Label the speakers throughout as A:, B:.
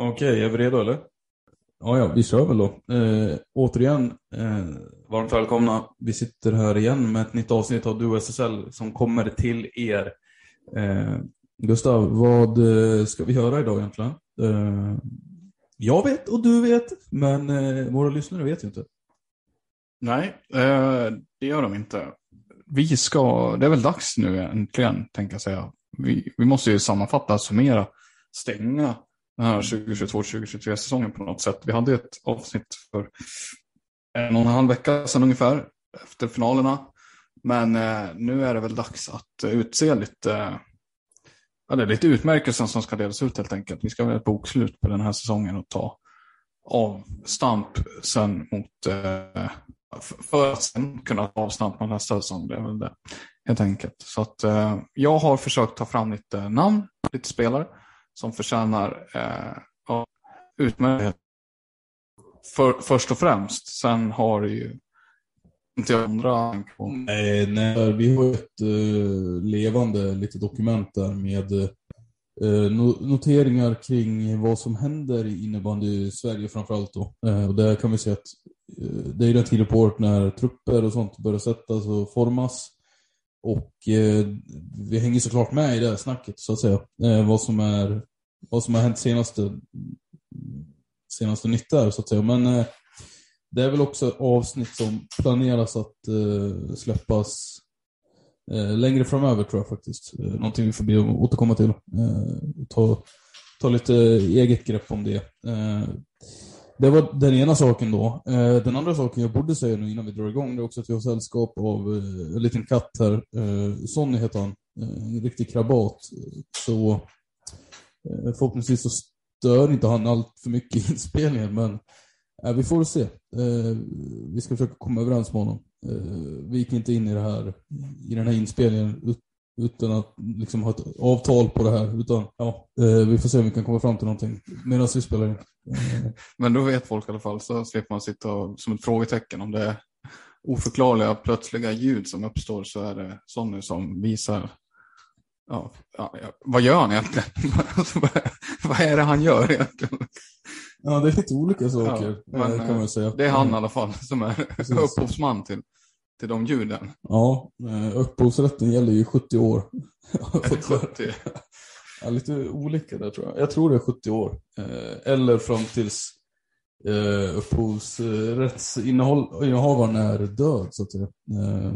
A: Okej, okay, är vi redo eller? Ja, ja, vi kör väl då. Eh, återigen, eh, varmt välkomna. Vi sitter här igen med ett nytt avsnitt av Du SSL som kommer till er. Eh, Gustav, vad eh, ska vi göra idag egentligen? Eh, jag vet och du vet, men eh, våra lyssnare vet ju inte.
B: Nej, eh, det gör de inte. Vi ska, det är väl dags nu äntligen, tänker jag säga. Vi, vi måste ju sammanfatta, summera, stänga den här 2022-2023 säsongen på något sätt. Vi hade ett avsnitt för en och en halv vecka sedan ungefär, efter finalerna. Men eh, nu är det väl dags att utse lite Ja, det är lite utmärkelsen som ska delas ut helt enkelt. Vi ska ha ett bokslut på den här säsongen och ta avstamp sen mot eh, för att sen kunna ta avstamp mot nästa säsong. Det är väl det helt enkelt. Så att eh, jag har försökt ta fram lite namn, lite spelare som förtjänar eh, utmärkelse för, först och främst. Sen har det ju inte jag andra
A: på. Nej, nej, vi har ett eh, levande litet dokument där med uh, noteringar kring vad som händer i innebandy i Sverige framförallt då. Eh, och där kan vi se att eh, det är den tiden på året när trupper och sånt börjar sättas och formas. Och eh, vi hänger såklart med i det här snacket så att säga. vad, som är, vad som har hänt senaste, senaste nytt där så att säga. Men eh, det är väl också avsnitt som planeras att eh, släppas eh, längre framöver tror jag faktiskt. Eh, någonting vi får be att återkomma till. Ta, ta lite eget grepp om det. det var den ena saken då. den andra saken jag borde säga nu innan vi drar igång det är också att vi har sällskap av en liten katt här. Sonny heter han. en riktig krabat. Så Eh, förhoppningsvis så stör inte han allt för mycket i inspelningen men Ja, vi får se. Eh, vi ska försöka komma överens med honom. Eh, vi gick inte in i det här, i den här inspelningen utan att liksom ha ett avtal på det här. Utan ja, eh, vi får se om vi kan komma fram till någonting medan vi spelar in.
B: Men då vet folk i alla fall, så slipper man sitta och, som ett frågetecken om det är oförklarliga plötsliga ljud som uppstår så är det Sonny som visar Ja, ja, vad gör han egentligen? vad är det han gör egentligen?
A: Ja, det är lite olika saker ja, men, kan man säga.
B: Det är han i alla fall som är upphovsman till, till de ljuden.
A: Ja, eh, upphovsrätten gäller ju 70 år. 70? Ja, lite olika där tror jag. Jag tror det är 70 år. Eh, eller fram tills eh, upphovsrättsinnehavaren är död så att säga. Eh,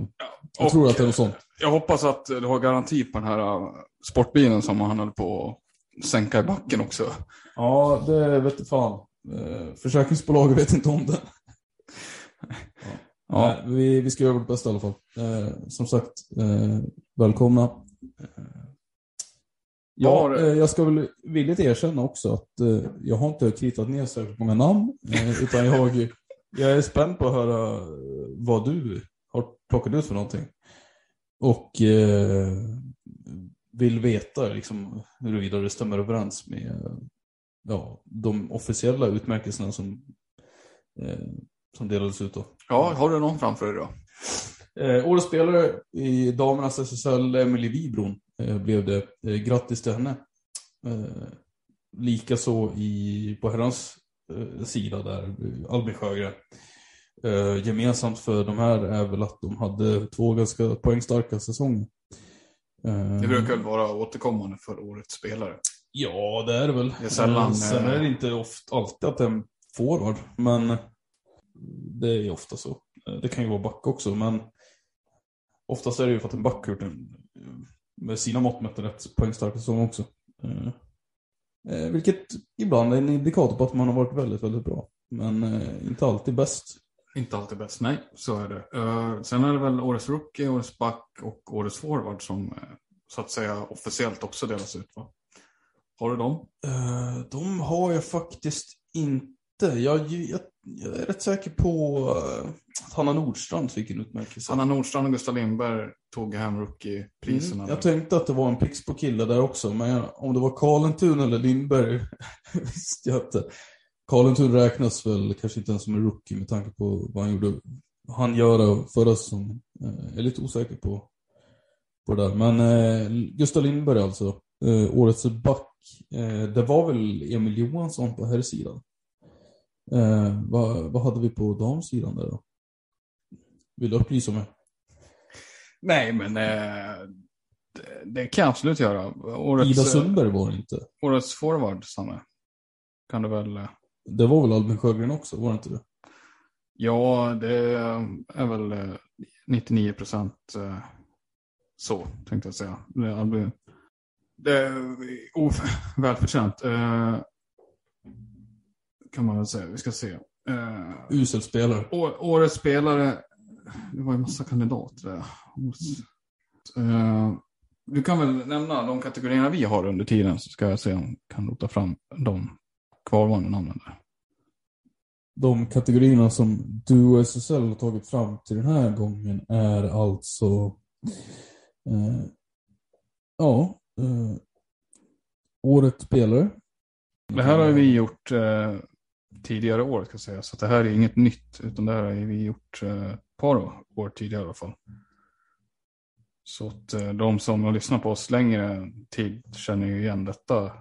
A: jag tror att det är något sånt.
B: Jag hoppas att du har garanti på den här sportbilen som han höll på sänka i backen också.
A: Ja, det vet fan. Eh, försäkringsbolaget vet inte om det. Ja. ja. vi, vi ska göra vårt bästa i alla fall. Eh, som sagt, eh, välkomna. Eh, ja, Var... Eh, jag ska väl villigt erkänna också att eh, jag har inte kritat ner särskilt många namn. utan jag, jag är spänd på att höra vad du har plockat ut för någonting. Och vill veta liksom, huruvida det stämmer överens med ja, de officiella utmärkelserna som, eh, som delades ut. Då.
B: Ja, har du någon framför dig då?
A: Eh, årets spelare i damernas SSL, Emily Wibron, eh, blev det. Eh, grattis till henne. Eh, Likaså på herrans eh, sida där, Albin Sjögren. Eh, gemensamt för de här är väl att de hade två ganska poängstarka säsonger.
B: Det brukar väl vara återkommande för årets spelare?
A: Ja, det är det väl.
B: Det är sällan,
A: Sen är det inte ofta, alltid att det är en forward, men det är ju ofta så. Det kan ju vara back också, men oftast är det ju för att en back gjort en, med sina mått mätt en rätt poängstark säsong också. Eh, vilket ibland är en indikator på att man har varit väldigt, väldigt bra. Men eh, inte alltid bäst.
B: Inte alltid bäst, nej. Så är det. Uh, sen är det väl årets rookie, årets back och årets forward som, så att säga officiellt också delas ut va? Har du dem?
A: Eh, de har jag faktiskt inte. Jag, jag, jag är rätt säker på eh, att Hanna Nordstrand fick en utmärkelse.
B: Anna Nordstrand och Gustav Lindberg tog hem rookie-priserna.
A: Mm, jag tänkte att det var en Pixbo kille där också, men jag, om det var Karlentun eller Lindberg visste jag inte. Karlentun räknas väl kanske inte ens som en rookie med tanke på vad han gjorde. Han göra förra säsongen. Eh, Jag är lite osäker på, på det där. Men eh, Gustav Lindberg alltså, eh, årets back. Eh, det var väl Emil Johansson på här sidan. Eh, vad, vad hade vi på damsidan där då? Vill du upplysa mig?
B: Nej, men eh, det, det kan jag absolut göra. Årets,
A: Ida Sundberg var det inte.
B: årets forward, Sanne. Kan du väl... eh,
A: Det var väl Albin Sjögren också, var det inte det?
B: Ja, det är väl eh, 99 procent eh, så, tänkte jag säga. Det är välförtjänt. Kan man väl säga. Vi ska se. Eh,
A: Usel spelare.
B: Å- Årets spelare, det var ju massa kandidater där. Eh, du kan väl nämna de kategorierna vi har under tiden så ska jag se om jag kan rota fram de kvarvarande namnen där.
A: De kategorierna som du och SSL har tagit fram till den här gången är alltså eh, ja, eh, årets spelare.
B: Det här har vi gjort eh, tidigare år ska jag säga, så det här är inget nytt utan det här har vi gjort eh, ett par år tidigare i alla fall. Så att eh, de som har lyssnat på oss längre tid känner ju igen detta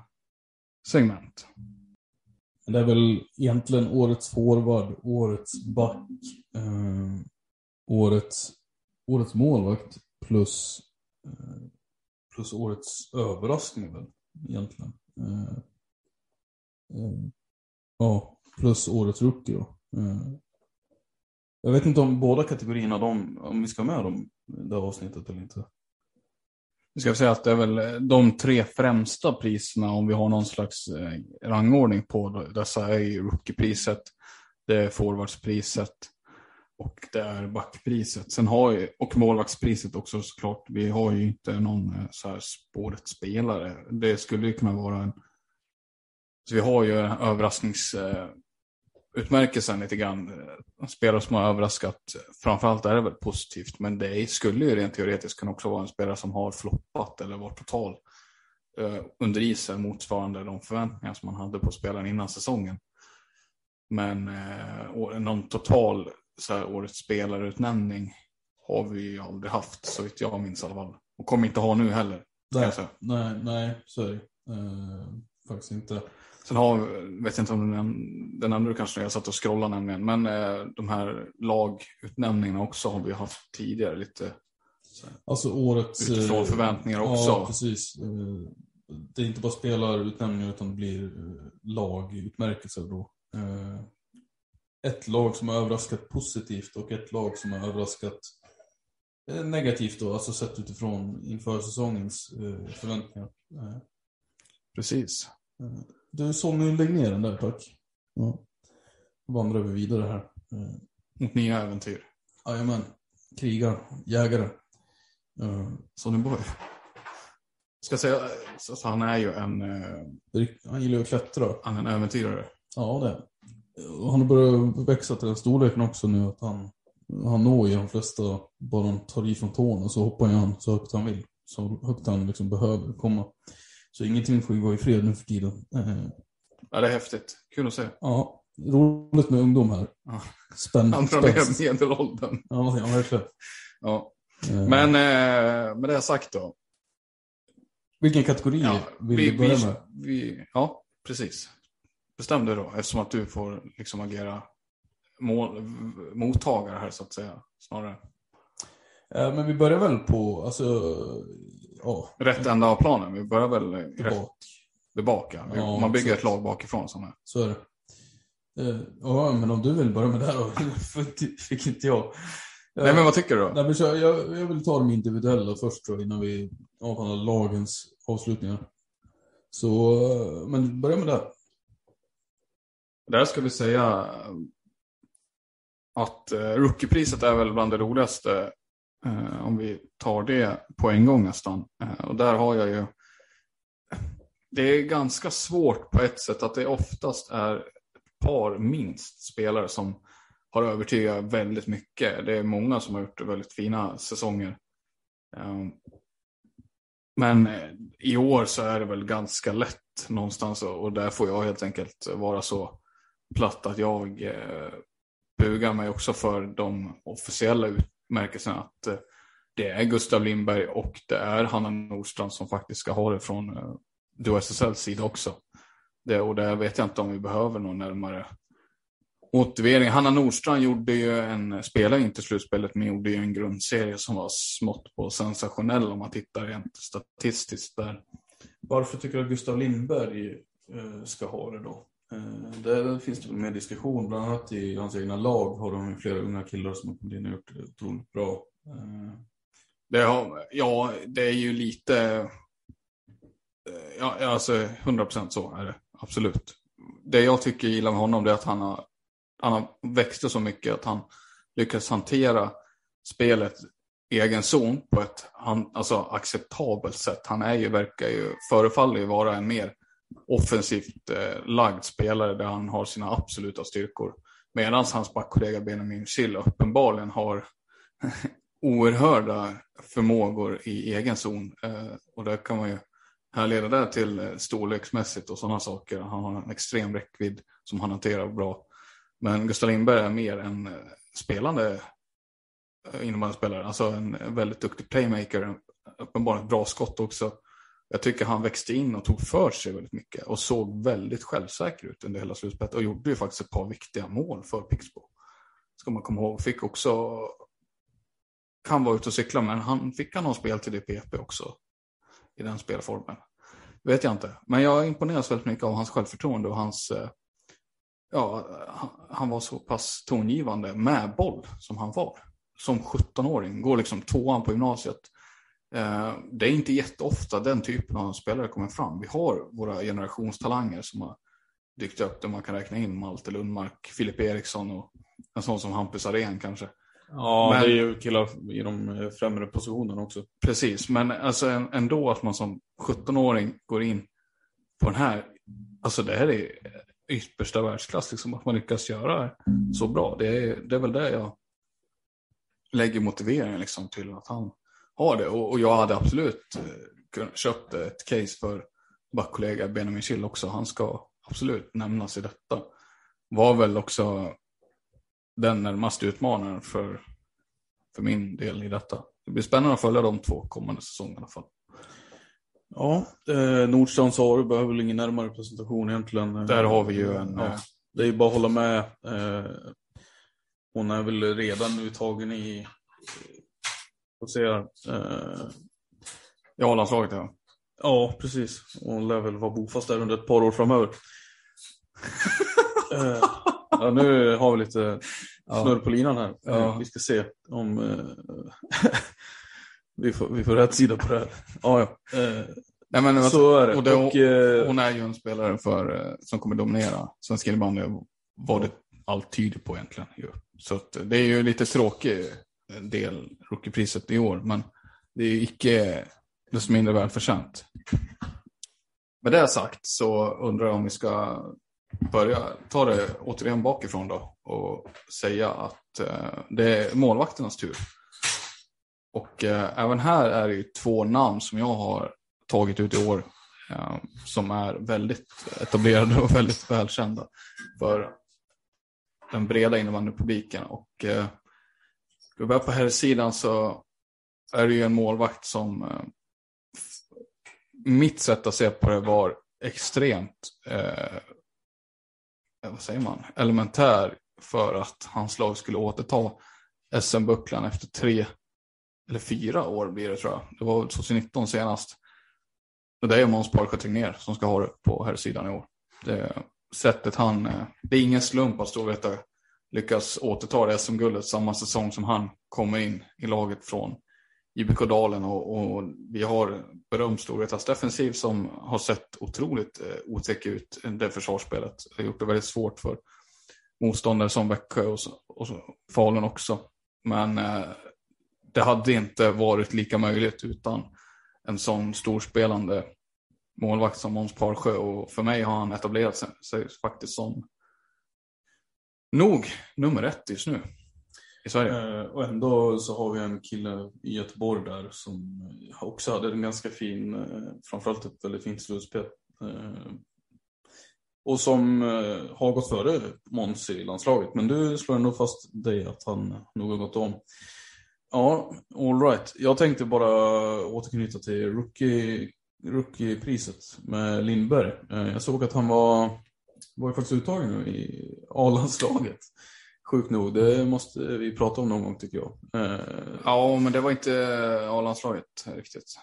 B: segment.
A: Det är väl egentligen årets forward, årets back, eh, årets, årets målvakt plus, eh, plus årets överraskning väl egentligen. Eh, eh, ja, plus årets rookie då. Eh, jag vet inte om båda kategorierna, de, om vi ska ha med dem i det här avsnittet eller inte.
B: Vi ska säga att det är väl eh, de tre främsta priserna om vi har någon slags eh, rangordning på dessa är ju rookiepriset, det är forwardspriset och det är backpriset. Sen har ju, och målvaktspriset också såklart. Vi har ju inte någon så här spåret spelare. Det skulle ju kunna vara en... Så vi har ju överrasknings överraskningsutmärkelsen lite grann. eh, Spelare som har överraskat. Framförallt är det väl positivt. Men det skulle ju rent teoretiskt kunna också vara en spelare som har floppat eller varit total eh, under isen motsvarande de förväntningar som man hade på spelaren innan säsongen. Men eh, någon total så här, årets spelarutnämning har vi ju aldrig haft så vitt jag minns i alla fall. Och kommer inte ha nu heller.
A: Nej, nej, nej, så är det. Eh, faktiskt inte.
B: Sen har, vet jag inte om den, den andra kanske när jag satt och scrollade nämligen, men eh, de här lagutnämningarna också har vi haft tidigare lite
A: Alltså årets...
B: utifrån
A: eh,
B: förväntningar också.
A: Ja, precis. Eh, Det är inte bara spelarutnämningar utan det blir lagutmärkelser då. Ett lag som har överraskat positivt och ett lag som har överraskat negativt då, alltså sett utifrån inför säsongens förväntningar.
B: Precis.
A: Du Sonny, lägg ner den där tack. Ja. Vandrar vi vidare här. Eh,
B: Mot nya äventyr.
A: Jajamän. Krigare, jägare. Eh,
B: Sonny Boy. Ska säga, så att han är ju en, eh,
A: Han gillar ju att klättra.
B: han är en äventyrare.
A: Ja, det. Han har börjat växa till den storleken också nu att han, han når ju de flesta bara han tar i från tårna så hoppar han så högt han vill. Så högt han liksom behöver komma. Så ingenting får ju vara i fred nu för tiden.
B: Ja, det är häftigt. Kul att se.
A: ja, roligt med ungdom här.
B: Ja.
A: Spänn,
B: Han drar
A: spänst.
B: ner medelåldern.
A: Ja, ja, verkligen.
B: Ja.
A: Eh,
B: Men eh, med det sagt då.
A: vilken kategori
B: Ja,
A: vill
B: vi,
A: du börja
B: vi,
A: med?
B: vi, ja, precis. Bestäm dig då, eftersom att du får liksom agera mål, mottagare här så att säga. Snarare.
A: Eh, men vi börjar väl på, alltså, ja,
B: Rätt ända av planen. Vi börjar väl rätt
A: tillbaka.
B: tillbaka. Vi-
A: Ja,
B: Man bygger ett lag bakifrån.
A: Så är det. Eh, Ja, men om du vill börja med det här då, fick inte jag.
B: Nej, men vad tycker du då?
A: Nej, men så, jag, jag vill ta de individuella först då, innan vi avhandlar lagens avslutningar. Så, eh, men börja med det.
B: Där ska vi säga att eh, rookiepriset är väl bland det roligaste Eh, om vi tar det på en gång nästan. Eh, och där har jag ju det är ganska svårt på ett sätt att det oftast är ett par minst spelare som har övertygat väldigt mycket. Det är många som har gjort väldigt fina säsonger. Eh, men eh, i år så är det väl ganska lätt någonstans och där får jag helt enkelt vara så platt att jag eh, bugar mig också för de officiella bemärkelsen Att eh, det är Gustav Lindberg och det är Hanna Nordstrand som faktiskt ska ha det från eh, DHSSLs sida också. Det, och där vet jag inte om vi behöver någon närmare motivering. Hanna Nordstrand gjorde ju en, spelade inte slutspelet, men gjorde ju en grundserie som var smått på sensationell om man tittar rent statistiskt där.
A: Varför tycker du att Gustav Lindberg eh, ska ha det då? Eh, där finns det mer diskussion, bland annat i hans egna lag har de flera unga killar som har kommit in och gjort det otroligt bra. Eh,
B: det har, ja, det är ju lite, eh, ja, alltså 100% så är det, absolut. Det jag tycker gillar med honom är att han har han har växte så mycket att han lyckas hantera spelet i egen zon på ett han, alltså, acceptabelt sätt. Han är ju, verkar ju, förefaller ju vara en mer offensivt eh, lagd spelare där han har sina absoluta styrkor. Medan hans backkollega Benjamin Schill uppenbarligen har oerhörda förmågor i egen zon. Eh, och där kan man ju härleda det till eh, storleksmässigt och sådana saker. Han har en extrem räckvidd som han hanterar bra. Men Gustav Lindberg är mer en eh, spelande eh, innebandyspelare. Alltså en väldigt duktig playmaker. Uppenbarligen ett bra skott också. Jag tycker han växte in och tog för sig väldigt mycket och såg väldigt självsäker ut under hela slutspelet och gjorde ju faktiskt ett par viktiga mål för Pixbo. Ska man komma ihåg. Fick också, kan vara ute och cykla, men han fick han någon spel till DPP också i den spelformen. Vet jag inte, men jag imponeras väldigt mycket av hans självförtroende och hans eh, ja, han var så pass tongivande med boll som han var. Som 17-åring, går liksom tvåan på gymnasiet. Eh, det är inte jätteofta den typen av spelare kommer fram. Vi har våra generationstalanger som har dykt upp där man kan räkna in Malte Lundmark, Filip Eriksson och en sån som Hampus Arén kanske.
A: Ja, men, det är ju killar i de främre positionerna också.
B: Precis, men alltså ändå att man som 17-åring går in på den här, alltså det här är yppersta världsklass, liksom, att man lyckas göra så bra. Det är, det är väl det jag lägger motiveringen liksom, till att han har det. Och, och jag hade absolut eh, köpt ett case för backkollega Benjamin Schill också. Han ska absolut nämnas i detta. Var väl också den närmaste utmanaren för, för min del i detta. Det blir spännande att följa de två kommande säsongerna i alla fall.
A: Ja, eh, Nordstrand Saru behöver väl ingen närmare presentation egentligen.
B: Där har vi ju en... Ja,
A: eh, det är ju bara att hålla med. Eh, hon är väl redan nu tagen i... Vad säger jag? Eh,
B: I A-landslaget ja.
A: Ja, precis. Hon lär väl vara bofast där under ett par år framöver. eh, ja, nu har vi lite snurr på linan här. Ja. Vi ska se om... Eh, vi får, vi får rätt sida på det här. Ja, ja. Eh,
B: Nej, men, så är det. Och det, och, eh, hon är ju en spelare för, eh, som kommer dominera svensk innebandy, vad det allt tyder på egentligen. Så det är ju lite en del, rookiepriset i år, men det är icke desto mindre välförtjänt. Med det sagt så undrar jag om vi ska börja ta det återigen bakifrån då och säga att eh, det är målvakternas tur. Och eh, även här är det ju två namn som jag har tagit ut i år eh, som är väldigt etablerade och väldigt välkända för den breda innebandypubliken. Och eh, vi börjar på här sidan så är det ju en målvakt som eh, mitt sätt att se på det var extremt eh, vad säger man, elementär för att hans lag skulle återta SM-bucklan efter tre eller fyra år blir det tror jag. Det var 2019 senast. Och det är Måns Parksjö Tegnér som ska ha det på här sidan i år. Det sättet han, eh, det är ingen slump att Storvreta lyckas återta det SM-guldet samma säsong som han kommer in i laget från IBK Dalen och, och vi har berömt Storvretas defensiv som har sett otroligt eh, otäck ut, det försvarsspelet. Det har gjort det väldigt svårt för motståndare som Växjö och, och Falun också. Men eh, det hade inte varit lika möjligt utan en sån storspelande målvakt som Måns Parsjö och för mig har han etablerat sig, sig faktiskt som nog nummer ett just nu i Sverige.
A: Eh, och ändå så har vi en kille i Göteborg där som också hade en ganska fin, eh, framförallt ett väldigt fint slutspel. Eh, och som eh, har gått före Måns i landslaget. Men du slår ändå fast dig att han nog har gått om. Ja, all right. Jag tänkte bara återknyta till rookie, rookie-priset med Lindberg. Eh, jag såg att han var, var ju faktiskt uttagen nu i A-landslaget. Sjukt nog, det måste vi prata om någon gång tycker jag. Eh,
B: Ja, men det var inte A-landslaget riktigt.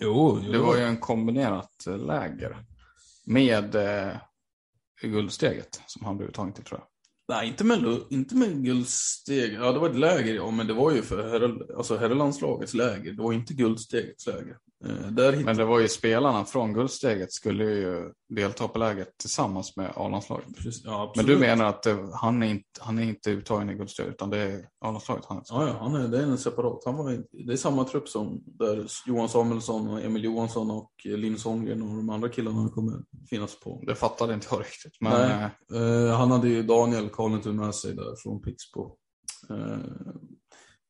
A: jo, jo.
B: Det var ju en kombinerat läger med eh, guldsteget som han blev uttagen till tror jag.
A: Nej, inte med, inte med guldsteg. Ja, det var ett läger, ja, men det var ju för herre, alltså herrelandslagets läger. Det var inte guldstegets läger. Eh, hittade...
B: Men det var ju spelarna från guldsteget skulle ju delta på läget tillsammans med A-landslaget.
A: Ja,
B: Men du menar att eh, han är inte, han är inte uttagen i guldsteget utan det är A-landslaget han är.
A: Ja, ja han är, det är en separat. Han var, det är samma trupp som där Johan Samuelsson och Emil Johansson och Linn Sondgren och de andra killarna kommer finnas på.
B: Det fattade inte jag riktigt. Men
A: Nej.
B: eh,
A: Eh, han hade ju Daniel Karlentun med sig där från Pixbo. Eh,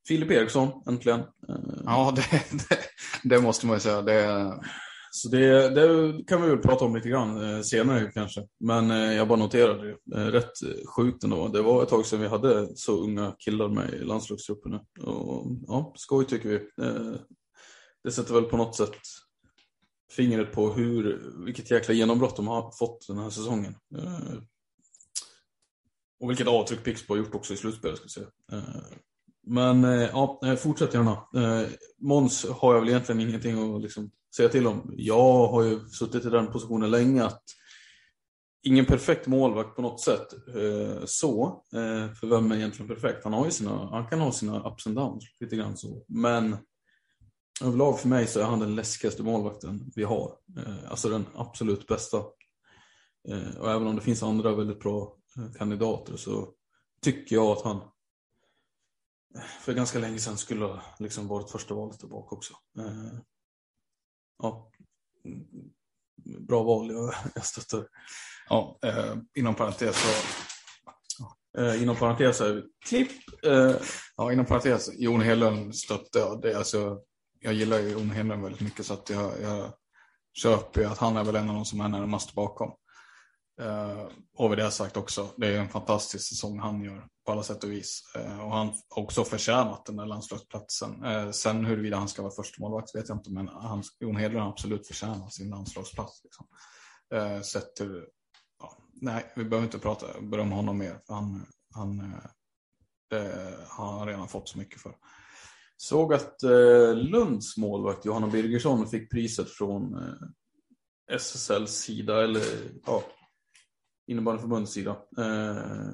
A: Filip Eriksson, äntligen. Eh,
B: ja, det, det, det måste man ju säga. Det,
A: Så det, det kan vi väl prata om lite grann eh, senare kanske. Men eh, jag bara noterade det. Rätt sjukt ändå. Det var ett tag sedan vi hade så unga killar med i landslagstrupperna. Och, ja, skoj tycker vi. Det sätter väl på något sätt fingret på hur, vilket jäkla genombrott de har fått den här säsongen. Och vilket avtryck Pixbo har gjort också i slutspelet ska jag säga. Men eh, ja, eh, fortsätt gärna. Eh, Måns har jag väl egentligen ingenting att liksom säga till om. Jag har ju suttit i den positionen länge att ingen perfekt målvakt på något sätt. Så, för vem är egentligen perfekt? Han, har ju sina, han kan ha sina ups and downs lite grann så. Men överlag för mig så är han den läskigaste målvakten vi har. Alltså den absolut bästa. Och även om det finns andra väldigt bra kandidater så tycker jag att han för ganska länge sedan skulle liksom varit första valet tillbaka också. Eh, ja, Mm, bra val, jag, jag stöttar.
B: ja, eh, inom parentes så
A: Eh, inom parentes är klipp. Eh,
B: Ja, inom parentes, Jon Hedlund stötte jag. Det, alltså, jag gillar ju Jon Hedlund väldigt mycket så att jag, jag köper ju att han är väl en av de som är närmast bakom. Eh, och med det sagt också, det är en fantastisk säsong han gör på alla sätt och vis. Eh, och han har också förtjänat den där landslagsplatsen. Eh, sen huruvida han ska vara förstemålvakt vet jag inte, men han, Jon Hedlund har absolut förtjänat sin landslagsplats. Liksom. Eh, sett till, ja, nej, vi behöver inte prata berömma honom mer. För han, han, eh, det har redan fått så mycket för.
A: såg att eh, Lunds målvakt Johanna Birgersson fick priset från eh, SSLs sida, eller ja, innebandyförbundets sida. Eh,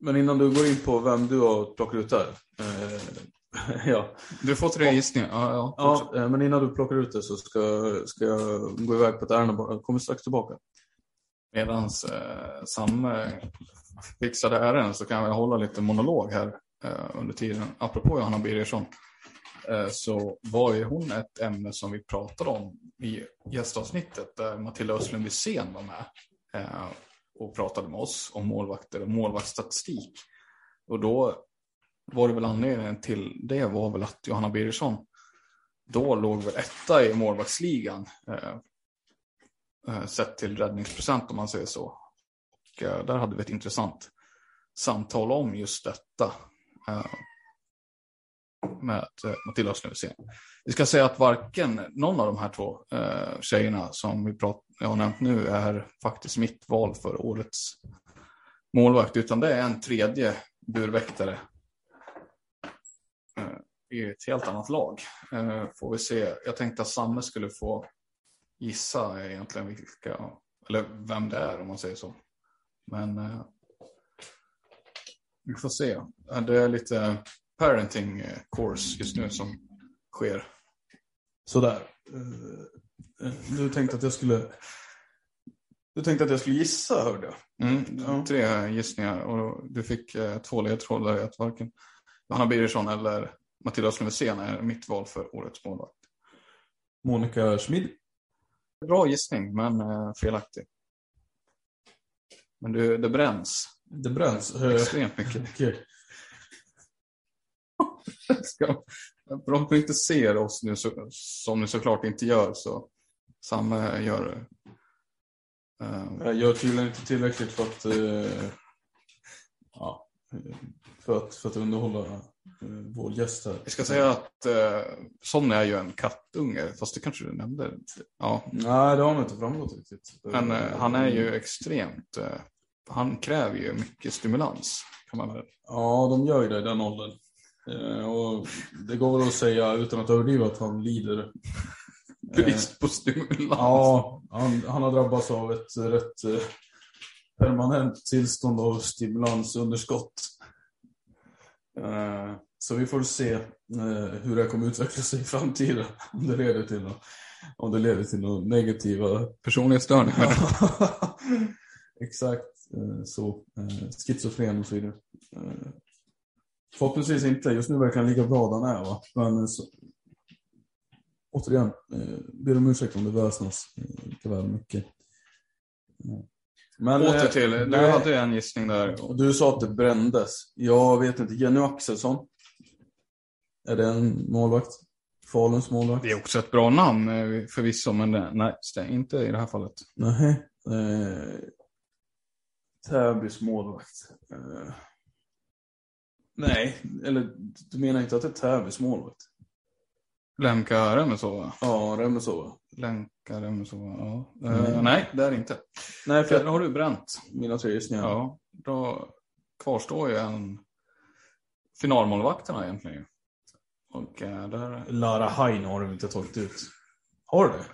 A: men innan du går in på vem du har plockat ut där. Eh, ja,
B: Du får tre gissningar. Ja, ja,
A: ja, eh, men innan du plockar ut det så ska, ska jag gå iväg på ett ärende. Jag kommer strax tillbaka.
B: Medan eh, Sam fixade ärenden så kan jag hålla lite monolog här eh, under tiden. Apropå Johanna Birgersson eh, så var ju hon ett ämne som vi pratade om i gästavsnittet där Matilda Östlund Wisén var med Eh, och pratade med oss om målvakter och målvaktsstatistik. Och då var det väl anledningen till det var väl att Johanna Birgersson då låg väl etta i målvaktsligan. Eh, eh sett till räddningsprocent om man säger så. Och, eh, där hade vi ett intressant samtal om just detta. Eh, med eh, Matilda Snusén. Vi ska säga att varken någon av de här två tjejerna som vi prat, jag har nämnt nu är faktiskt mitt val för årets målvakt, utan det är en tredje burväktare eh, i ett helt annat lag. Eh, får vi se. Jag tänkte att Samme skulle få gissa egentligen vilka, eller vem det är om man säger så. Men eh, vi får se. Det är lite parenting course just nu som sker.
A: Sådär. Eh, Du tänkte att jag skulle... Du tänkte att jag skulle gissa, hörde jag.
B: Mm,
A: Ja.
B: Tre gissningar och du fick eh, två ledtrådar i att varken Johanna Birgersson eller Matilda Snövesen är mitt val för årets målvakt.
A: Monica Schmid.
B: Bra gissning, men eh, felaktig. Men det, det bränns
A: Det bränns. Eh,
B: extremt mycket.
A: Okej.
B: Ska, för de som inte ser oss nu, så, som ni såklart inte gör, så Sam eh, gör det. Eh,
A: Jag gör tydligen inte tillräckligt för att, eh, ja, för att, för att underhålla eh, vår gäst här.
B: Vi ska säga att eh, Sonny är ju en kattunge, fast det kanske du nämnde. Ja,
A: Nej, det har nog inte framgått riktigt.
B: men eh, han är ju extremt, eh, han kräver ju mycket stimulans. Kan man väl.
A: Ja, de gör ju det i den åldern. Eh, och det går väl att säga utan att överdriva att han lider.
B: Brist på stimulans.
A: Ja, han, han har drabbats av ett rätt eh, permanent tillstånd av stimulansunderskott. Eh, så vi får se eh, hur det kommer utveckla sig i framtiden. Om det leder till, om det leder till några negativa
B: Personlighetsstörning. Men,
A: Exakt eh, så. Eh, Schizofren och så vidare. Eh, Förhoppningsvis inte. Just nu verkar han lika bra där han är. Va? Men eh, återigen, eh, ber om ursäkt om det väsnas eh, lite väl mycket. Men,
B: åter
A: eh,
B: till, du
A: nej.
B: hade en gissning där.
A: Du sa att det brändes. Jag vet inte. Jenny Axelsson. Är det en målvakt? Faluns målvakt?
B: Det är också ett bra namn eh, förvisso, men det, nej, det inte i det här fallet.
A: Nej. Eh, Täbys målvakt. Eh, nej, eller du menar inte att det är Täbys målvakt?
B: Lemka Remesova.
A: Ja, Remesova.
B: Lemka Remesova, ja.
A: Mm.
B: Eh, nej, det är inte.
A: Nej,
B: För
A: för
B: har du bränt.
A: mina tre gissningar.
B: Ja, då kvarstår ju en finalmålvakterna egentligen. Och eh, där...
A: Lara Hein har du inte tagit ut. Har du det?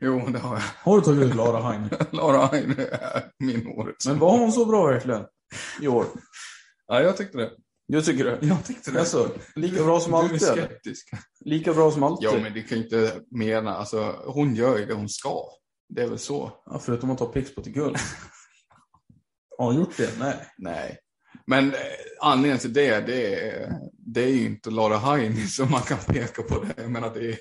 B: Jo, det har jag.
A: Har du tagit ut Lara Hein?
B: Lara Hein är min årets.
A: Men var hon så bra verkligen? I år?
B: Ja, jag tyckte det.
A: Du tycker det?
B: Jag tyckte det.
A: Alltså, lika bra som
B: du är
A: alltid eller?
B: skeptisk.
A: Lika bra som alltid?
B: Ja, men det kan ju inte mena, alltså hon gör ju det hon ska. Det är väl så.
A: Ja, förutom att ta Pixbo till guld. Har hon gjort det? Nej.
B: Nej. Men eh, anledningen till det, det är, det är ju inte Lara Heini som man kan peka på det. Jag menar, det, är,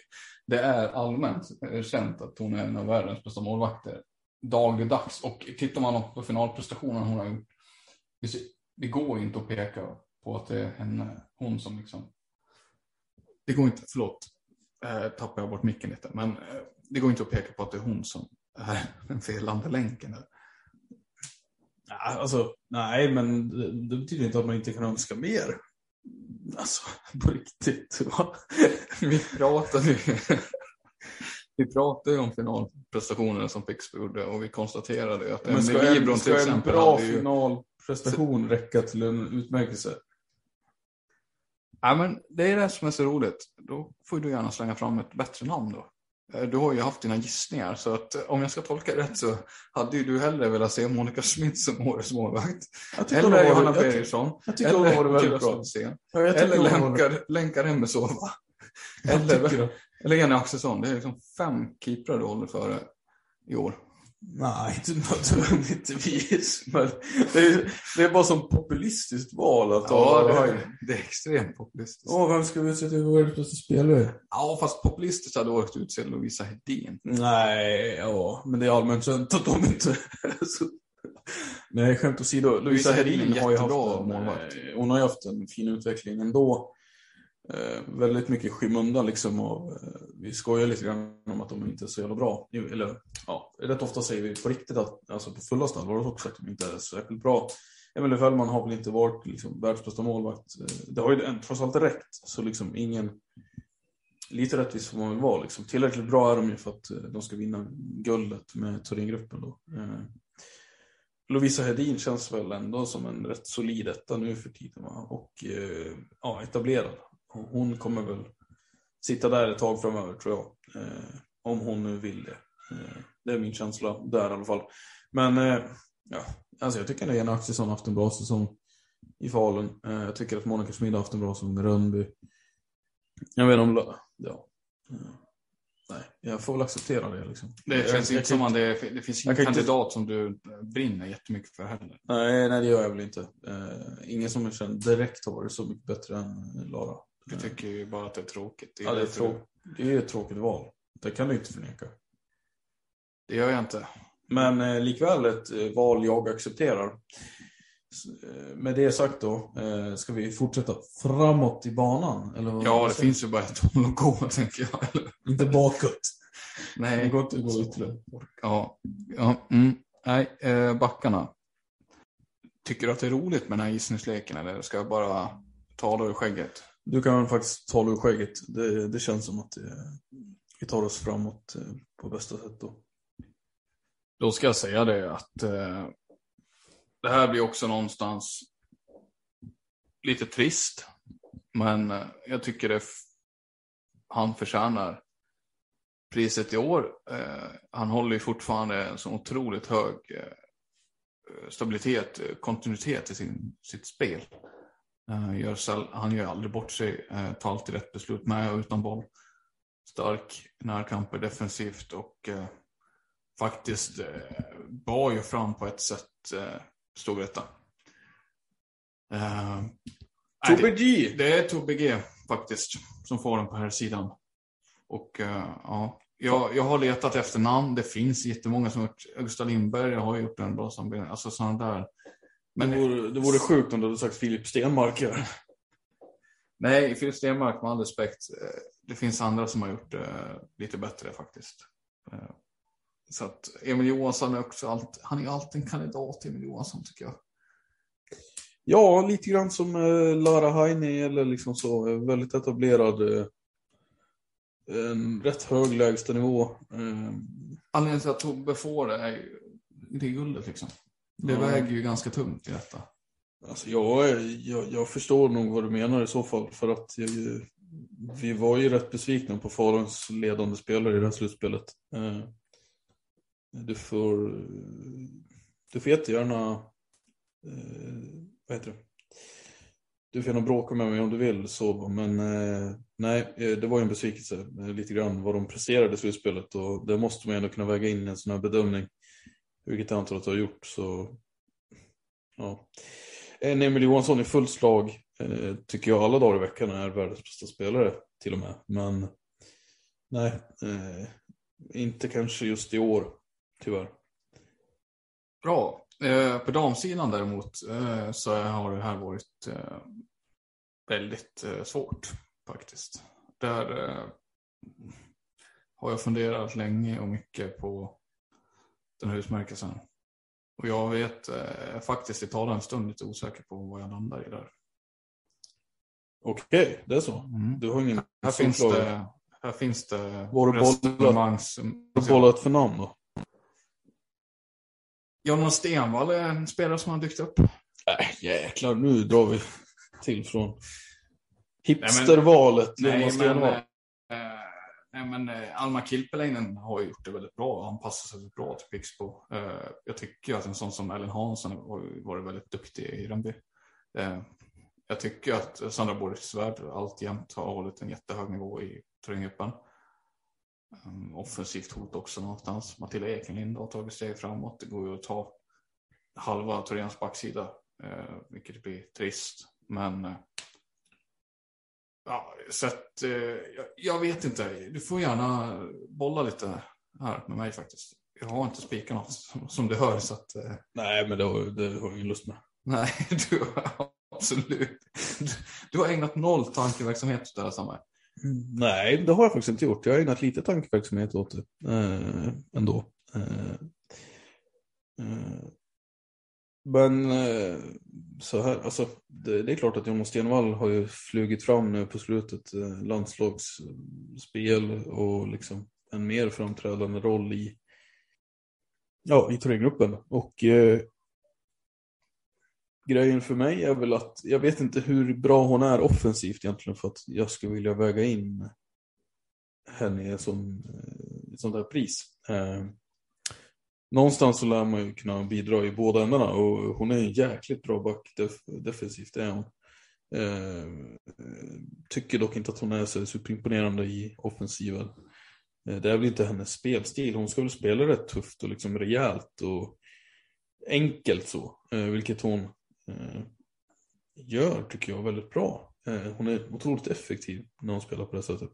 B: det är allmänt känt att hon är en av världens bästa målvakter. Dagligdags. Och tittar man på finalprestationen hon har gjort. Det, går inte att peka på att det är henne, hon som liksom. Det går inte, förlåt. Eh, tappar jag bort micken lite. Men eh, det går inte att peka på att det är hon som är den felande länken.
A: Alltså, nej, men det, det betyder inte att man inte kan önska mer. Alltså, på riktigt.
B: Vi pratade ju vi pratade ju om finalprestationerna som Pixbo gjorde och vi konstaterade ju att
A: Men ska en,
B: till
A: ska en bra
B: ju...
A: finalprestation räcka till en utmärkelse?
B: Ja, men det är det som är så roligt. Då får du gärna slänga fram ett bättre namn då. Eh, Du har ju haft dina gissningar så att eh, om jag ska tolka rätt så hade ju du hellre velat se Monica Schmidt som årets målvakt. Eller Johanna
A: jag tycker hon
B: Eller
A: väldigt bra. Ja,
B: Eller
A: varit-
B: Lenka, Lenka Remesova.
A: jag
B: Eller, eller Jenny Axelsson. Det är liksom fem keeprar du håller före i år.
A: Nej, inte nödvändigtvis. Men det är, det är bara som populistiskt val att
B: Ja, det, det är extremt populistiskt.
A: Åh, vem ska vi utse till världens bästa spelare?
B: Ja, fast populistiskt hade varit utsedd Lovisa Hedin.
A: Nej, ja, men det är allmänt känt att de inte så... Nej, skämt åsido. Lovisa
B: Hedin
A: har ju haft en,
B: målvakt.
A: eh, hon har ju haft en fin utveckling ändå. Eh, väldigt mycket i skymundan liksom. Och, eh, vi skojar lite grann om att de inte är så jävla bra. Eller ja, rätt ofta säger vi på riktigt att, alltså på fullaste allvar också att de inte är särskilt bra. Emelie Fällman har väl inte varit liksom, världsbästa målvakt. Eh, det har ju trots allt räckt. Så liksom ingen... Lite rättvis får man väl vara. Liksom. Tillräckligt bra är de ju för att eh, de ska vinna guldet med Thorengruppen då. Eh, Lovisa Hedin känns väl ändå som en rätt solid etta nu för tiden. Va? Och eh, ja, etablerad. Hon- kommer väl sitta där ett tag framöver tror jag. Eh, om hon nu vill det. Eh, det är min känsla där i alla fall. Men eh, ja, alltså jag tycker att Lena Axelsson haft en bra säsong i Falun. Jag tycker att Monica Schmid haft en bra säsong med Rönnby. Jag vet om... Ja. Nej, jag får väl acceptera det liksom.
B: Det känns inte som att det, det finns ingen
A: kan inte-
B: kandidat som du brinner jättemycket för heller.
A: Nej, nej, det gör jag väl inte. Eh, ingen som jag känner direkt har varit så mycket bättre än Lara.
B: Jag tycker ju bara att det är tråkigt.
A: Ja, det är, trå- det är ett tråkigt val. Det kan du inte förneka.
B: Det gör jag inte.
A: Men eh, likväl ett eh, val jag accepterar. Eh, Med det sagt då, eh, ska vi fortsätta framåt i banan? Eller
B: Ja, det finns ju bara ett håll att gå, tänker jag.
A: Inte bakåt. Det
B: Nej.
A: går inte att gå ytterligare.
B: Ja. ja mm. Nej, eh, backarna. Tycker du att det är roligt med den här gissningsleken eller ska jag bara tala ur skägget?
A: Du kan faktiskt tala ur skägget. Det, det känns som att eh, vi tar oss framåt eh, på bästa sätt då.
B: Då ska jag säga det att eh, det här blir också någonstans lite trist. Men eh, jag tycker det han förtjänar priset i år. Eh, han håller ju fortfarande en så otroligt hög eh, stabilitet, eh, kontinuitet i sin, sitt spel. Eh, gör han gör aldrig bort sig, eh, tar alltid rätt beslut med och utan boll. Stark närkamper defensivt och eh, faktiskt eh, bar ju fram på ett sätt eh, Storvreta. Eh,
A: Tobbe G!
B: det är Tobbe G faktiskt som får den på här sidan. Och eh, ja, jag, jag har letat efter namn. Det finns jättemånga som har gjort. Augusta Lindberg har gjort en bra sammanbindning. Alltså sådana där. Men
A: det, vore, det vore sjukt om du hade sagt Filip Stenmark här.
B: nej, Filip Stenmark med all respekt. eh, Det finns andra som har gjort det lite bättre faktiskt. Eh, Så att Emil Johansson är också allt, han är alltid en kandidat Emil Johansson tycker jag.
A: Ja, lite grann som eh, Lara Heine eller liksom så. eh, Väldigt etablerad. Eh, en rätt hög lägstanivå. Eh,
B: Anledningen till att Tobbe får det är det är guldet liksom. Det
A: Ja.
B: väger ju ganska tungt i detta.
A: Alltså jag, är- jag, jag förstår nog vad du menar i så fall. För att jag, vi var ju rätt besvikna på Faluns ledande spelare i det här slutspelet. Eh, Du får, du får jättegärna, eh, vad heter det? Du får gärna bråka med mig om du vill, så, men eh, nej, det var ju en besvikelse lite grann vad de presterade i slutspelet och det måste man ändå kunna väga in i en sån här bedömning. Vilket jag antar att du har gjort, så ja. En Emil Johansson i fullt slag eh, tycker jag alla dagar i veckan är världens bästa spelare till och med. Men nej, eh, inte kanske just i år, tyvärr.
B: Bra. Eh, på damsidan däremot så har det här varit väldigt svårt faktiskt. Där har jag funderat länge och mycket på den här utmärkelsen. Och jag vet eh, faktiskt i talande stund lite osäker på vad jag landar i där.
A: Okej, det är så.
B: Mm.
A: Du har ingen
B: Här finns
A: solklar-
B: det, här finns det resonemangs...
A: Har du bollat för namn då?
B: Jonas Stenvall är en spelare som har dykt upp.
A: Nej, jäklar, nu drar vi till från hipstervalet.
B: Nej, men,
A: Stenvall.
B: eh, nej, men eh, Alma Kilpeläinen har gjort det väldigt bra. Han passar sig väldigt bra till Pixbo. Eh, jag tycker att en sån som Ellen Hansson har varit väldigt duktig i Rönnby. Eh, jag tycker att Sandra Borgsvärd alltjämt har hållit en jättehög nivå i Tröjgruppen. Eh, offensivt hot också någonstans. Matilda Ekenlind har tagit steg framåt. Det går ju att ta halva Torens backsida, eh, vilket blir trist. Men eh, Ja, så att, eh, jag, vet inte. Du får gärna bolla lite här med mig faktiskt. Jag har inte spikat något som, som du hör så att eh,
A: Nej, men det har, det har jag ingen lust med.
B: nej, du har absolut. Du, du har ägnat noll tankeverksamhet åt det här Samme.
A: Mm, Nej, det har jag faktiskt inte gjort. Jag har ägnat lite tankeverksamhet åt det eh, ändå. Eh, eh, men eh, så här, alltså, det, det är klart att Jonas Stenvall har ju flugit fram nu på slutet. Eh, landslagsspel och liksom en mer framträdande roll i, ja, i turnégruppen. Och eh, grejen för mig är väl att jag vet inte hur bra hon är offensivt egentligen för att jag skulle vilja väga in henne som eh, ett sånt här pris. Eh, någonstans så lär man ju kunna bidra i båda ändarna och hon är en jäkligt bra back def defensivt, är hon. Eh, tycker dock inte att hon är så superimponerande i offensiven. Eh, det är väl inte hennes spelstil, hon ska väl spela rätt tufft och liksom rejält och enkelt så, eh, vilket hon eh, gör tycker jag väldigt bra. Eh, hon är otroligt effektiv när hon spelar på det sättet.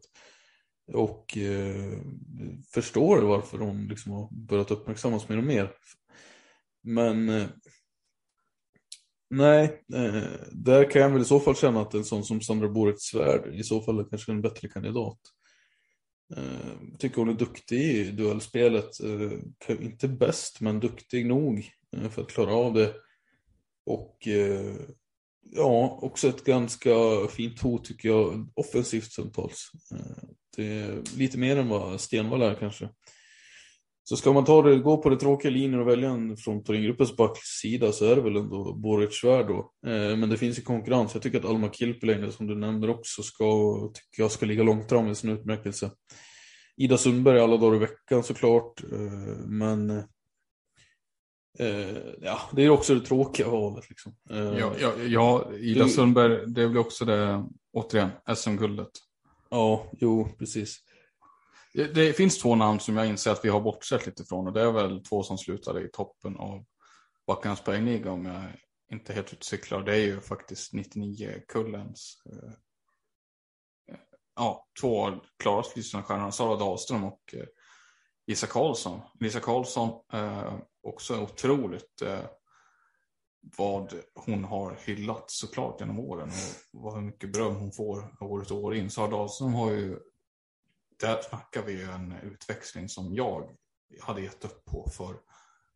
A: Och eh, förstår varför hon liksom har börjat uppmärksammas mer och mer. Men eh, nej, eh, där kan jag väl i så fall känna att en sån som Sandra Borets svärd i så fall är kanske en bättre kandidat. Eh, tycker hon är duktig i duellspelet. Eh, inte bäst, men duktig nog eh, för att klara av det. Och eh, ja, också ett ganska fint hot tycker jag, offensivt stundtals. Eh, Lite mer än vad Stenvall är kanske. Så ska man ta det, gå på det tråkiga linjen och välja en från Thorengruppens backsida så är det väl ändå Boric Svärd då. Eh, men det finns ju konkurrens. Jag tycker att Alma Kilpeläinen som du nämnde också ska, tycker jag ska ligga långt fram i sin utmärkelse. Ida Sundberg alla dagar i veckan såklart. Eh, men eh, ja, det är också det tråkiga valet. Liksom. Eh,
B: Ja, ja, ja Ida
A: Du-
B: Sundberg, det är väl också det, återigen, SM-guldet
A: ja, jo, precis.
B: Det, det finns två namn som jag inser att vi har bortsett lite från och det är väl två som slutade i toppen av Backarnas poängliga om jag inte helt ute cyklar. Det är ju faktiskt 99-kullens eh, ja, två av Klaras stjärnor, Sara Dahlström och eh, Lisa Karlsson. Lisa Karlsson eh, också otroligt eh, vad hon har hyllat såklart genom åren och vad hur mycket beröm hon får år ut och år in. Sara Dahlström har ju där snackar vi ju en utväxling som jag hade gett upp på för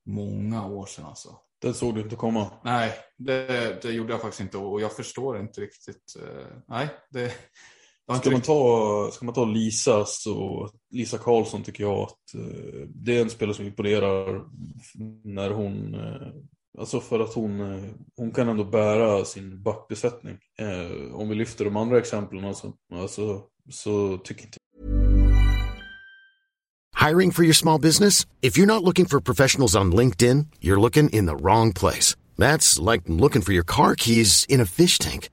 B: många år sedan alltså.
A: Den såg du inte komma.
B: Nej, det, det gjorde jag faktiskt inte och jag förstår inte riktigt. eh, nej, det...
A: Ska man, ta, ska man ta Lisa så Lisa Karlsson tycker jag att eh, det är en spelare som imponerar när hon eh, Alltså för att hon, eh, hon kan ändå bära sin backbesättning. Eh, om vi lyfter de andra exemplen alltså, alltså, så tycker inte
C: Hiring for your small business? If you're not looking for professionals on LinkedIn, you're looking in the wrong place. That's like looking for your car keys in a fish tank.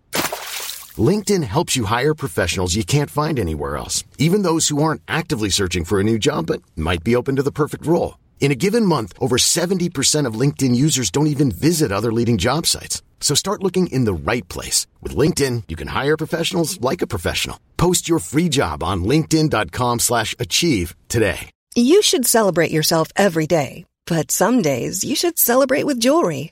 C: LinkedIn helps you hire professionals you can't find anywhere else, even those who aren't actively searching for a new job but might be open to the perfect role. In a given month, over 70% of LinkedIn users don't even visit other leading job sites. So start looking in the right place. With LinkedIn, you can hire professionals like a professional. Post your free job on linkedin.com slash achieve today.
D: You should celebrate yourself every day, but some days you should celebrate with jewelry.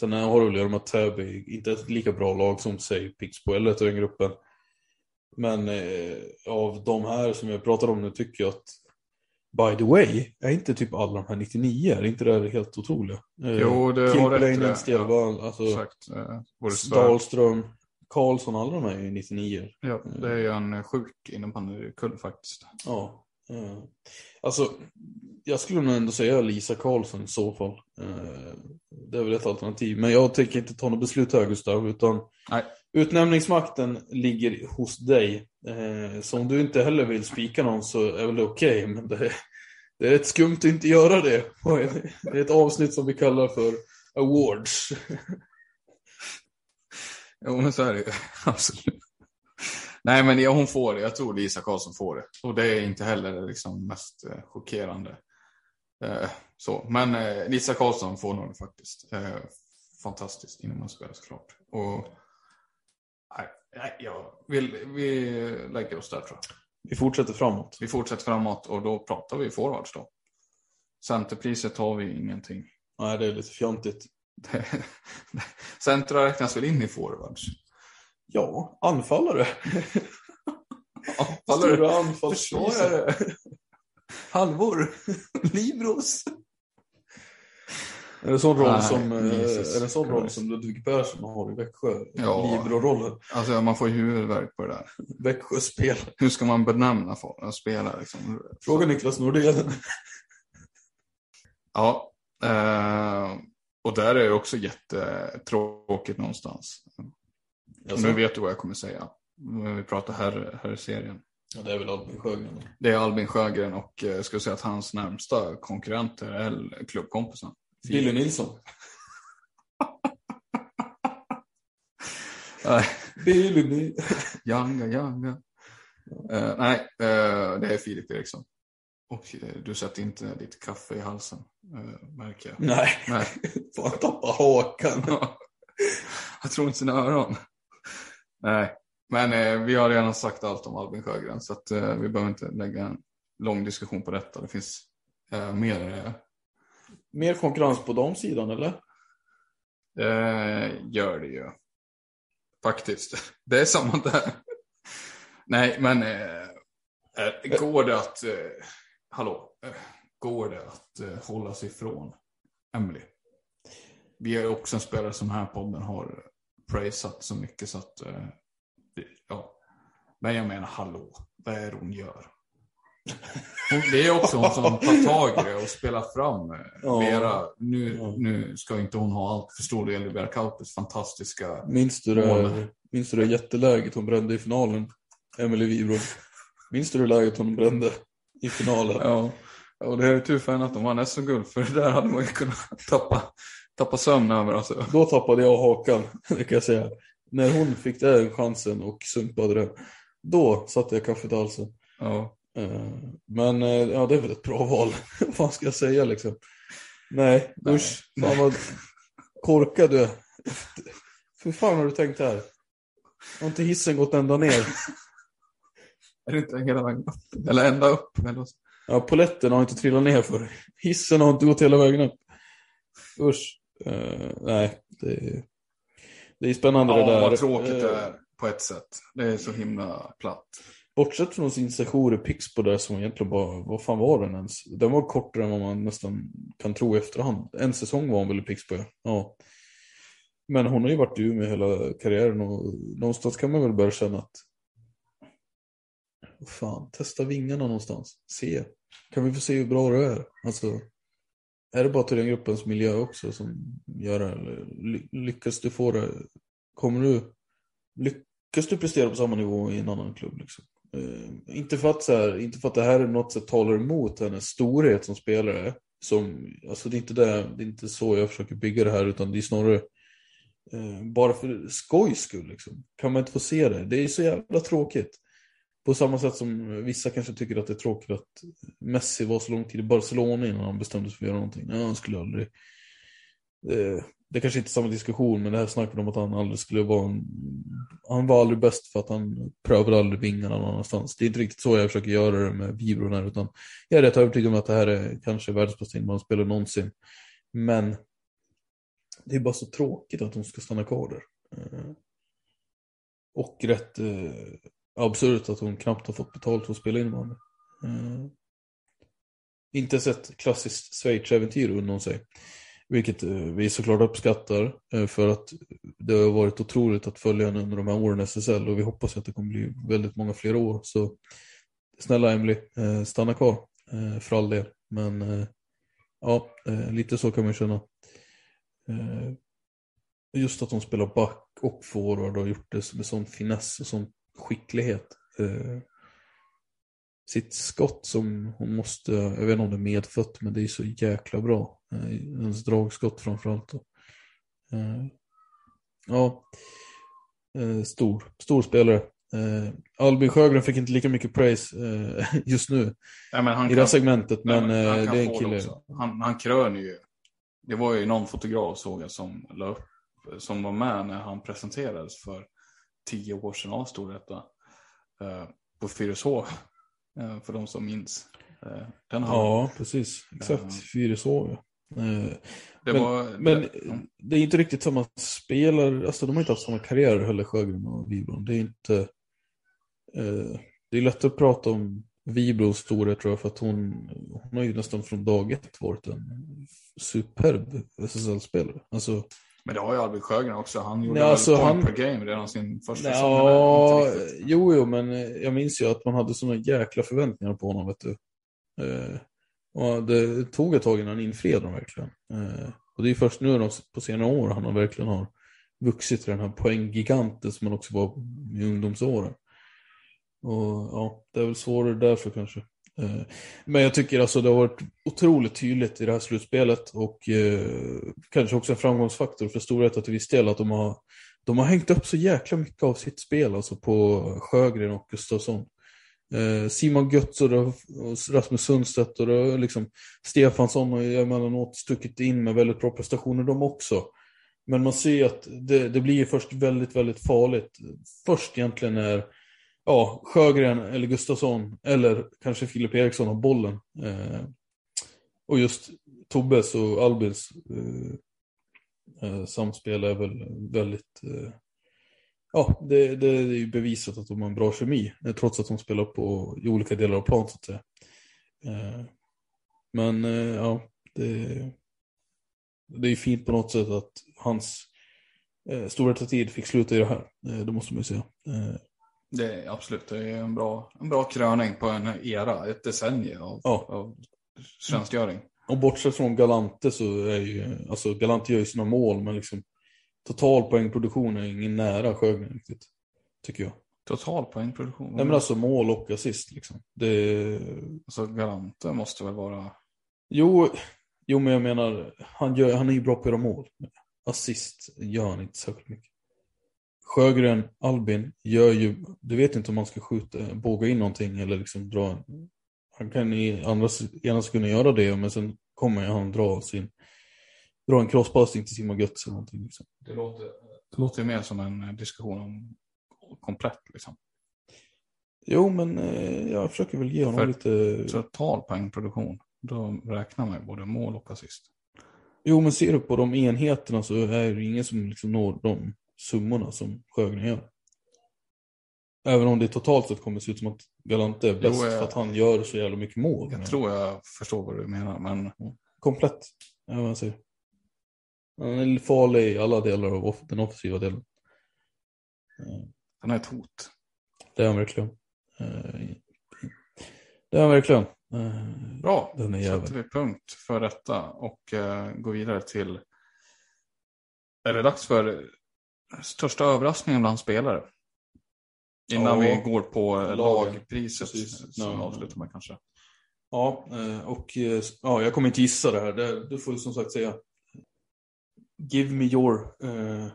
A: Sen har att göra med att Täby inte är ett lika bra lag som säg Pixbo eller Thorengruppen. Men eh, av de här som jag pratar om nu tycker jag att By the way, är inte typ alla de här 99? Är inte det här helt otroliga? Eh,
B: Jo, det har rätt i.
A: Stelvall, alltså
B: Exakt. Eh,
A: Dahlström, Karlsson, alla de här är ju 99
B: Ja, det är ju en sjuk innebandykull faktiskt.
A: Ja. Eh, alltså, jag skulle nog ändå säga Lisa Karlsson i så fall. Eh, det är väl ett alternativ. Men jag tänker inte ta något beslut här Gustav, utan
B: Nej.
A: utnämningsmakten ligger hos dig. Eh, så om du inte heller vill spika någon så är väl det okej, men det, det är rätt skumt att inte göra det. Det är ett avsnitt som vi kallar för Awards.
B: Jo, men så är det ju. Absolut. Nej, men ja, hon får det. Jag tror Lisa Karlsson får det. Och det är inte heller det liksom mest eh, chockerande. Eh, så. Men eh, Lisa Karlsson får nog det faktiskt. Eh, fantastiskt innebandyspelare såklart. Och nej, nej, ja, vi, vi lägger oss där tror jag.
A: Vi fortsätter framåt.
B: Vi fortsätter framåt och då pratar vi forwards då. Centerpriset har vi ingenting.
A: Nej, det är lite fjantigt.
B: Centra räknas väl in i forwards?
A: Ja, anfallare.
B: Anfallare.
A: Stora anfallspriser.
B: Försvarare. Halvor. Libros.
A: Är det en sån roll
B: Nej,
A: som, eh, är det sån roll som Ludvig Persson har i Växjö?
B: Ja.
A: Libero-rollen.
B: Alltså man får ju huvudvärk på det där.
A: Växjö-spel.
B: Hur ska man benämna folk- spelare? Liksom?
A: Fråga Niklas Nordén.
B: Ja. Eh, och där är det också jättetråkigt någonstans.
A: Alltså,
B: nu vet du vad jag kommer säga. Vi pratar här, här serien.
A: Ja, det är väl Albin Sjögren.
B: Det är Albin Sjögren och jag skulle säga att hans närmsta konkurrenter är klubbkompisen.
A: Billy Nilsson. Billy Nilsson.
B: Janga, Janga. Eh, nej, eh, det är Filip Eriksson. Och eh, du sätter inte ditt kaffe i halsen, uh, märker jag.
A: Nej,
B: Nej.
A: fan tappa hakan.
B: jag tror inte sina öron. Nej, men eh, vi har redan sagt allt om Albin Sjögren så att, eh, vi behöver inte lägga en lång diskussion på detta. Det finns eh, mer. Eh,
A: Mer konkurrens på de sidan eller?
B: eh, gör det ju. Faktiskt. Det är samma där. Nej, men eh, går det att, hallå, går det att hålla sig ifrån Emily? Vi är också en spelare som här podden har praisat så mycket så att, eh, ja. Men jag menar, hallå, vad är det hon gör? Hon, det är också hon som tar tag i det och spelar fram eh,
A: Ja.
B: Vera. Nu,
A: Ja.
B: nu ska inte hon ha allt för stor del i Vera Kaupis fantastiska
A: Minns du det, minns du det jätteläget hon brände i finalen? Emily Wibro. Minns du det läget hon brände i finalen?
B: Ja, och det är tur för henne att de vann SM-guld, för det där hade man ju kunnat tappa, tappa sömn över. Alltså.
A: Då tappade jag hakan, det kan jag säga. När hon fick den chansen och sumpade den, då satte jag kaffet i halsen.
B: Ja.
A: Eh, Men eh, ja, det är väl ett bra val. Vad fan ska jag säga liksom? Nej,
B: Nej.
A: usch. Fan vad korkad du är. Hur fan har du tänkt här? Har inte hissen gått ända ner?
B: Är det inte hela vägen upp? Eller ända upp? Eller?
A: Ja, poletten har inte trillat ner för. Hissen har inte gått hela vägen upp. Usch. Eh, nej, det är, det är spännande det
B: Ja,
A: där.
B: vad tråkigt det
A: Eh,
B: är på ett sätt. Det är så himla platt.
A: Bortsett från sin session i Pixbo där som egentligen bara, vad fan var den ens? Den var kortare än vad man nästan kan tro i efterhand. En säsong var hon väl i Pixbo, ja. ja. Men hon har ju varit i Umeå hela karriären och någonstans kan man väl börja känna att fan, testa vingarna någonstans. Se. Kan vi få se hur bra det är? Alltså, är det bara till den gruppens miljö också som gör det? Eller lyckas du få det? Kommer du lyckas du prestera på samma nivå i en annan klubb? Liksom? Eh, inte, för att, så här, inte för att det här är något sätt talar emot hennes storhet som spelare. Som, alltså det, är inte det, det är inte så jag försöker bygga det här utan det är snarare eh, bara för skojs skull. Liksom. Kan man inte få se det? Det är så jävla tråkigt. På samma sätt som vissa kanske tycker att det är tråkigt att Messi var så lång tid i Barcelona innan han bestämde sig för att göra någonting. Nej, han skulle aldrig... Eh, det, det kanske inte är samma diskussion, men det här snacket om att han aldrig skulle vara en... Han var aldrig bäst för att han prövade aldrig vingarna någon annanstans. Det är inte riktigt så jag försöker göra det med Vibron här, utan jag är rätt övertygad om att det här är kanske världens bästa innebandyspelare någonsin. Men det är bara så tråkigt att de ska stanna kvar där. Eh, och rätt eh, absurt att hon knappt har fått betalt för att spela in med Eh, Inte sett klassiskt Schweiz-äventyr undan sig. Vilket eh, vi såklart uppskattar eh, för att det har varit otroligt att följa henne under de här åren i SSL och vi hoppas att det kommer bli väldigt många fler år. Så snälla Emily, eh, stanna kvar eh, för all del. Men eh, ja, lite så kan man känna. Just att hon spelar back och forward och har gjort det med sån finess och sånt skicklighet. Eh, Sitt skott som hon måste, jag vet inte om det är medfött, men det är så jäkla bra. Eh, Hennes dragskott framförallt. då. Eh, Ja, Eh, stor, stor spelare. Eh, Albin Sjögren fick inte lika mycket praise eh, just nu
B: men han
A: i
B: kan-
A: det här segmentet, men
B: han
A: eh, det är en kille.
B: Han, han kröner ju. Det var ju någon fotograf såg jag som la upp, som var med när han presenterades för tio år sedan avstod detta. Eh, på Fyrishov. Eh, för de som minns. Eh, den har
A: Ja, precis. Exakt. Fyrishov, ja.
B: Det
A: men-
B: var,
A: Men
B: det,
A: är inte riktigt samma spelare, alltså de har inte haft samma karriär heller Sjögren och Wibron. Det är inte, det är lätt att prata om Wibrons storhet tror jag för att hon, hon har ju nästan från dag ett varit en superb SSL-spelare. Alltså,
B: men det har ju Albin Sjögren också. Han gjorde
A: Nej, alltså,
B: point
A: han-
B: per game redan sin första säsong.
A: ja, jo, jo, men eh, jag minns ju att man hade sådana jäkla förväntningar på honom, vet du. Eh, och det tog ett tag innan han infriade dem verkligen. Eh, och det är först nu på senare år han har verkligen har vuxit till den här poänggiganten som man också var i ungdomsåren. Och ja, det är väl svårare därför kanske. Eh, men jag tycker alltså det har varit otroligt tydligt i det här slutspelet och eh, kanske också en framgångsfaktor för Storvreta till viss del att de har, de har hängt upp så jäkla mycket av sitt spel alltså på Sjögren och Gustafsson. Eh, Simon Götz och Rasmus Sundstedt och liksom Stefansson har emellanåt stuckit in med väldigt bra prestationer de också. Men man ser att det, det blir först väldigt, väldigt farligt. Först egentligen när ja, Sjögren eller Gustafsson eller kanske Filip Eriksson har bollen. Eh, och just Tobbes och Albins eh, eh, samspel är väl väldigt eh, Ja, det, det, är ju bevisat att de har en bra kemi, eh, trots att de spelar på, i olika delar av plan så att säga. Eh, men eh, ja, det, det är fint på något sätt att hans eh, storhetstid fick sluta i det här. Eh, det måste man ju säga.
B: Det är absolut det är en bra, en bra kröning på en era, ett decennium av, ja. av tjänstgöring.
A: Och bortsett från Galante så är ju, alltså Galante gör ju sina mål men liksom total poängproduktion är ingen nära Sjögren riktigt. Tycker jag.
B: Total poängproduktion?
A: Nej men alltså mål och assist liksom. Det...
B: Alltså Galante måste väl vara...
A: Jo, jo men jag menar, han, gör, han är ju bra på att göra mål. Assist gör han inte särskilt mycket. Sjögren, Albin, gör ju, du vet inte om man ska skjuta, båga in någonting eller liksom dra en, han kan i andra, ena sekunden göra det men sen kommer han dra sin, dra en crosspassning till Simon Götze eller någonting. Liksom.
B: Det låter, det låter mer som en diskussion om komplett liksom.
A: Jo men eh, jag försöker väl ge honom För lite...
B: Total poängproduktion, då räknar man ju både mål och assist.
A: Jo men ser du på de enheterna så är det ingen som liksom når de summorna som Sjögren gör. Även om det totalt sett kommer se ut som att Galante är bäst jo, jag, för att han gör så jävla mycket mål.
B: Jag tror jag förstår vad du menar, men...
A: Komplett, ja, vad jag säger. Han är farlig i alla delar av den offensiva delen.
B: Han är ett hot.
A: Det är han verkligen. Det är han verkligen.
B: Bra, då sätter vi punkt för detta och uh, går vidare till... Är det dags för största överraskningen bland spelare? Innan ja, vi går på lagpriset som no, avslutar med kanske.
A: Ja, eh, och eh, ja, jag kommer inte gissa det här. Du får som sagt säga Give me your uh,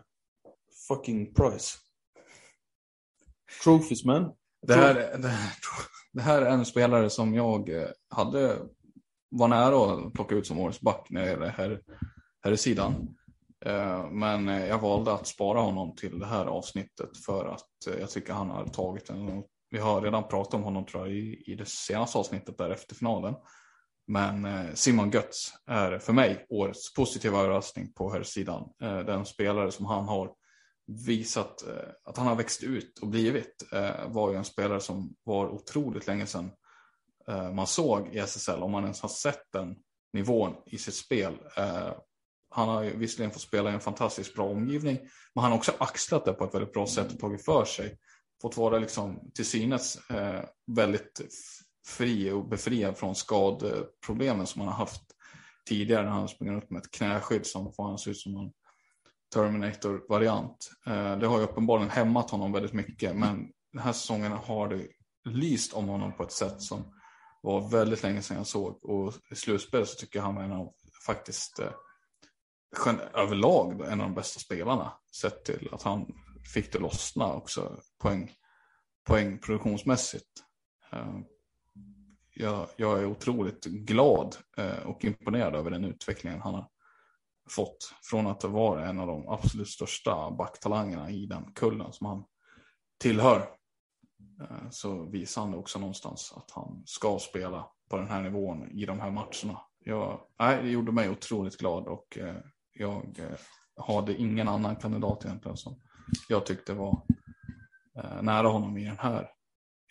A: fucking prize. Trophies man.
B: Det här, det, här, det här är en spelare som jag hade var nära att plocka ut som årets back när det här, här i sidan. Eh, men eh, jag valde att spara honom till det här avsnittet för att eh, jag tycker han har tagit en, vi har redan pratat om honom tror jag i, i det senaste avsnittet där efter finalen. Men Simon Götz är för mig årets positiva överraskning på här sidan. Den spelare som han har visat att han har växt ut och blivit var ju en spelare som var otroligt länge sedan man såg i SSL, om man ens har sett den nivån i sitt spel. Han har visserligen fått spela i en fantastiskt bra omgivning, men han har också axlat det på ett väldigt bra sätt och tagit för sig. Fått vara liksom till synes eh, väldigt fri och befriad från skadeproblemen som han har haft tidigare när han springer upp med ett knäskydd som får han se ut som en Terminator-variant. Eh, det har ju uppenbarligen hämmat honom väldigt mycket, men den här säsongen har det lyst om honom på ett sätt som var väldigt länge sedan jag såg. Och i slutspel så tycker jag han var en av faktiskt eh, överlag en av de bästa spelarna. Sett till att han fick det lossna också poäng, poängproduktionsmässigt. Eh, jag, jag, är otroligt glad eh, och imponerad över den utvecklingen han har fått. Från att vara en av de absolut största backtalangerna i den kullen som han tillhör. Eh, så visar han också någonstans att han ska spela på den här nivån i de här matcherna. Jag, nej, det gjorde mig otroligt glad och jag eh, hade ingen annan kandidat egentligen som jag tyckte var eh, nära honom i, den här,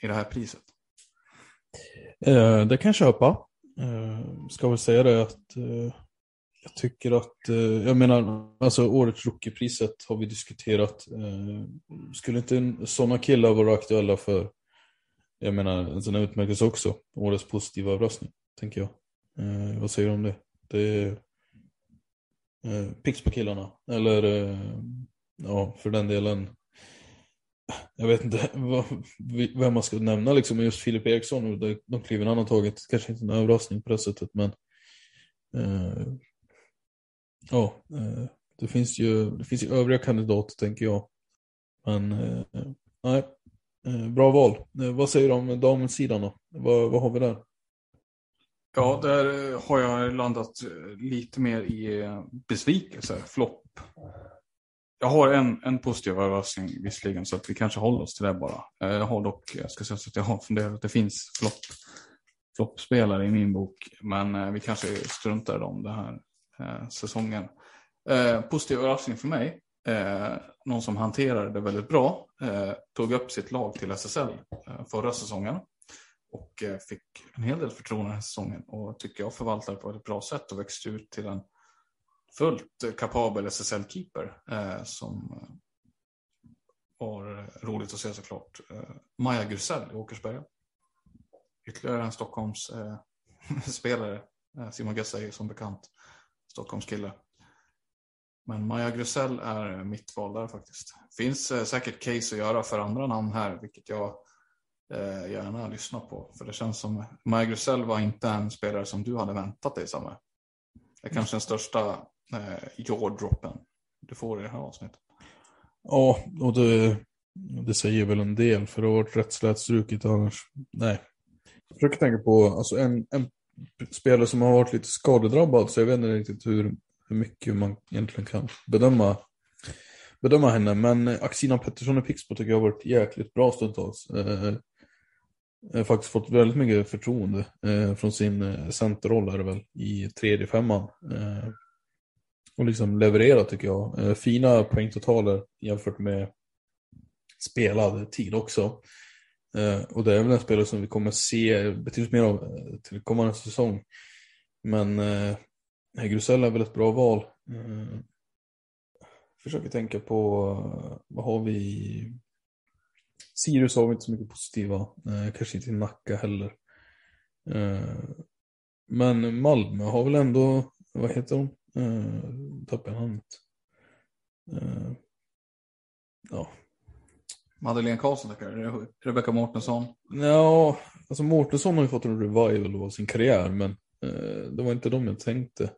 B: i det här priset.
A: Eh, det kan jag köpa. Eh, ska väl säga det att eh, jag tycker att, eh, jag menar, alltså årets rookiepriset har vi diskuterat. Skulle inte sådana killar vara aktuella för, jag menar, en sån här utmärkelse också? Årets positiva överraskning, tänker jag. Vad säger du om det? Det eh, på killarna. Eller eh, ja, för den delen. Jag vet inte vad, vem man ska nämna liksom, just Filip Eriksson och de, kliven han har tagit. Kanske inte en överraskning på det sättet, men eh, ja, eh, det finns ju det finns ju övriga kandidater tänker jag. Men eh, nej, eh, bra val. Vad säger du om damsidan då? Vad, vad har vi där?
B: Ja, där har jag landat lite mer i besvikelse, flopp. Jag har en, en positiv överraskning visserligen så att vi kanske håller oss till det bara. Eh, jag har dock, jag ska säga så att jag har funderat att det finns flopp, floppspelare i min bok. Men eh, vi kanske struntar i dem den här eh, säsongen. Eh, positiv överraskning för mig. Eh, någon som hanterade det väldigt bra. Eh, tog upp sitt lag till SSL eh, förra säsongen. Och eh, fick en hel del förtroende den här säsongen. Och tycker jag förvaltar på ett bra sätt och växte ut till en fullt kapabel SSL-keeper. Eh, som eh, var roligt att se såklart. Eh, Maja Grusell i Åkersberga. Ytterligare en Stockholms spelare. Simon Gessa är som bekant Stockholmskille. Men Maja Grusell är mitt val där faktiskt. Finns eh, säkert case att göra för andra namn här, vilket jag eh, gärna lyssna på. För det känns som Maja Grusell var inte en spelare som du hade väntat dig, Samme. Det är kanske den största eh, jaw-droppen du får i det här avsnittet.
A: Ja, och det, det säger väl en del, för det har varit rätt slätstruket annars. Nej. Jag försöker tänka på alltså en, en spelare som har varit lite skadedrabbad, så jag vet inte riktigt hur hur mycket man egentligen kan bedöma, bedöma henne. Men Axina Pettersson i Pixbo tycker jag har varit jäkligt bra stundtals. Eh, eh, faktiskt fått väldigt mycket förtroende eh, från sin eh, centerroll är det väl i tredje femman. Eh, och liksom levererat tycker jag. Eh, fina poängtotaler jämfört med spelad tid också. Eh, och det är väl en spelare som vi kommer se betydligt mer av eh, till kommande säsong. Men eh, Grusell är väl ett bra val. Eh, försöker tänka på, eh, vad har vi? Sirius har vi inte så mycket positiva, eh, kanske inte i Nacka heller. Eh, men Malmö har väl ändå, vad heter hon? Eh, tappade jag namnet. Eh, ja.
B: Madeleine Karlsson tackar Rebecka Mårtensson.
A: Ja, alltså Mårtensson har ju fått en revival av sin karriär men eh, det var inte de jag tänkte.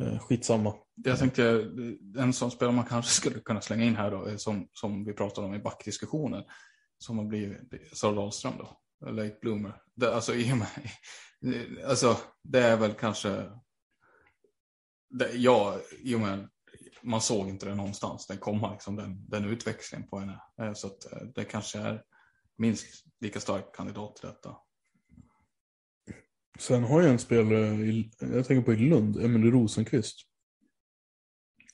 A: Eh, skitsamma.
B: Jag tänkte, eh, en sån spelare man kanske skulle kunna slänga in här då, eh, som, som vi pratade om i backdiskussionen, som har blivit Sara Dahlström då, Lake Bloomer. Det, alltså, i och med, alltså, det är väl kanske, det, ja, i och med, man såg inte det någonstans, den komma, liksom, den, den utväxlingen på henne. Så att det kanske är minst lika stark kandidat till detta.
A: Sen har jag en spelare, i, jag tänker på i Lund, Emelie Rosenqvist.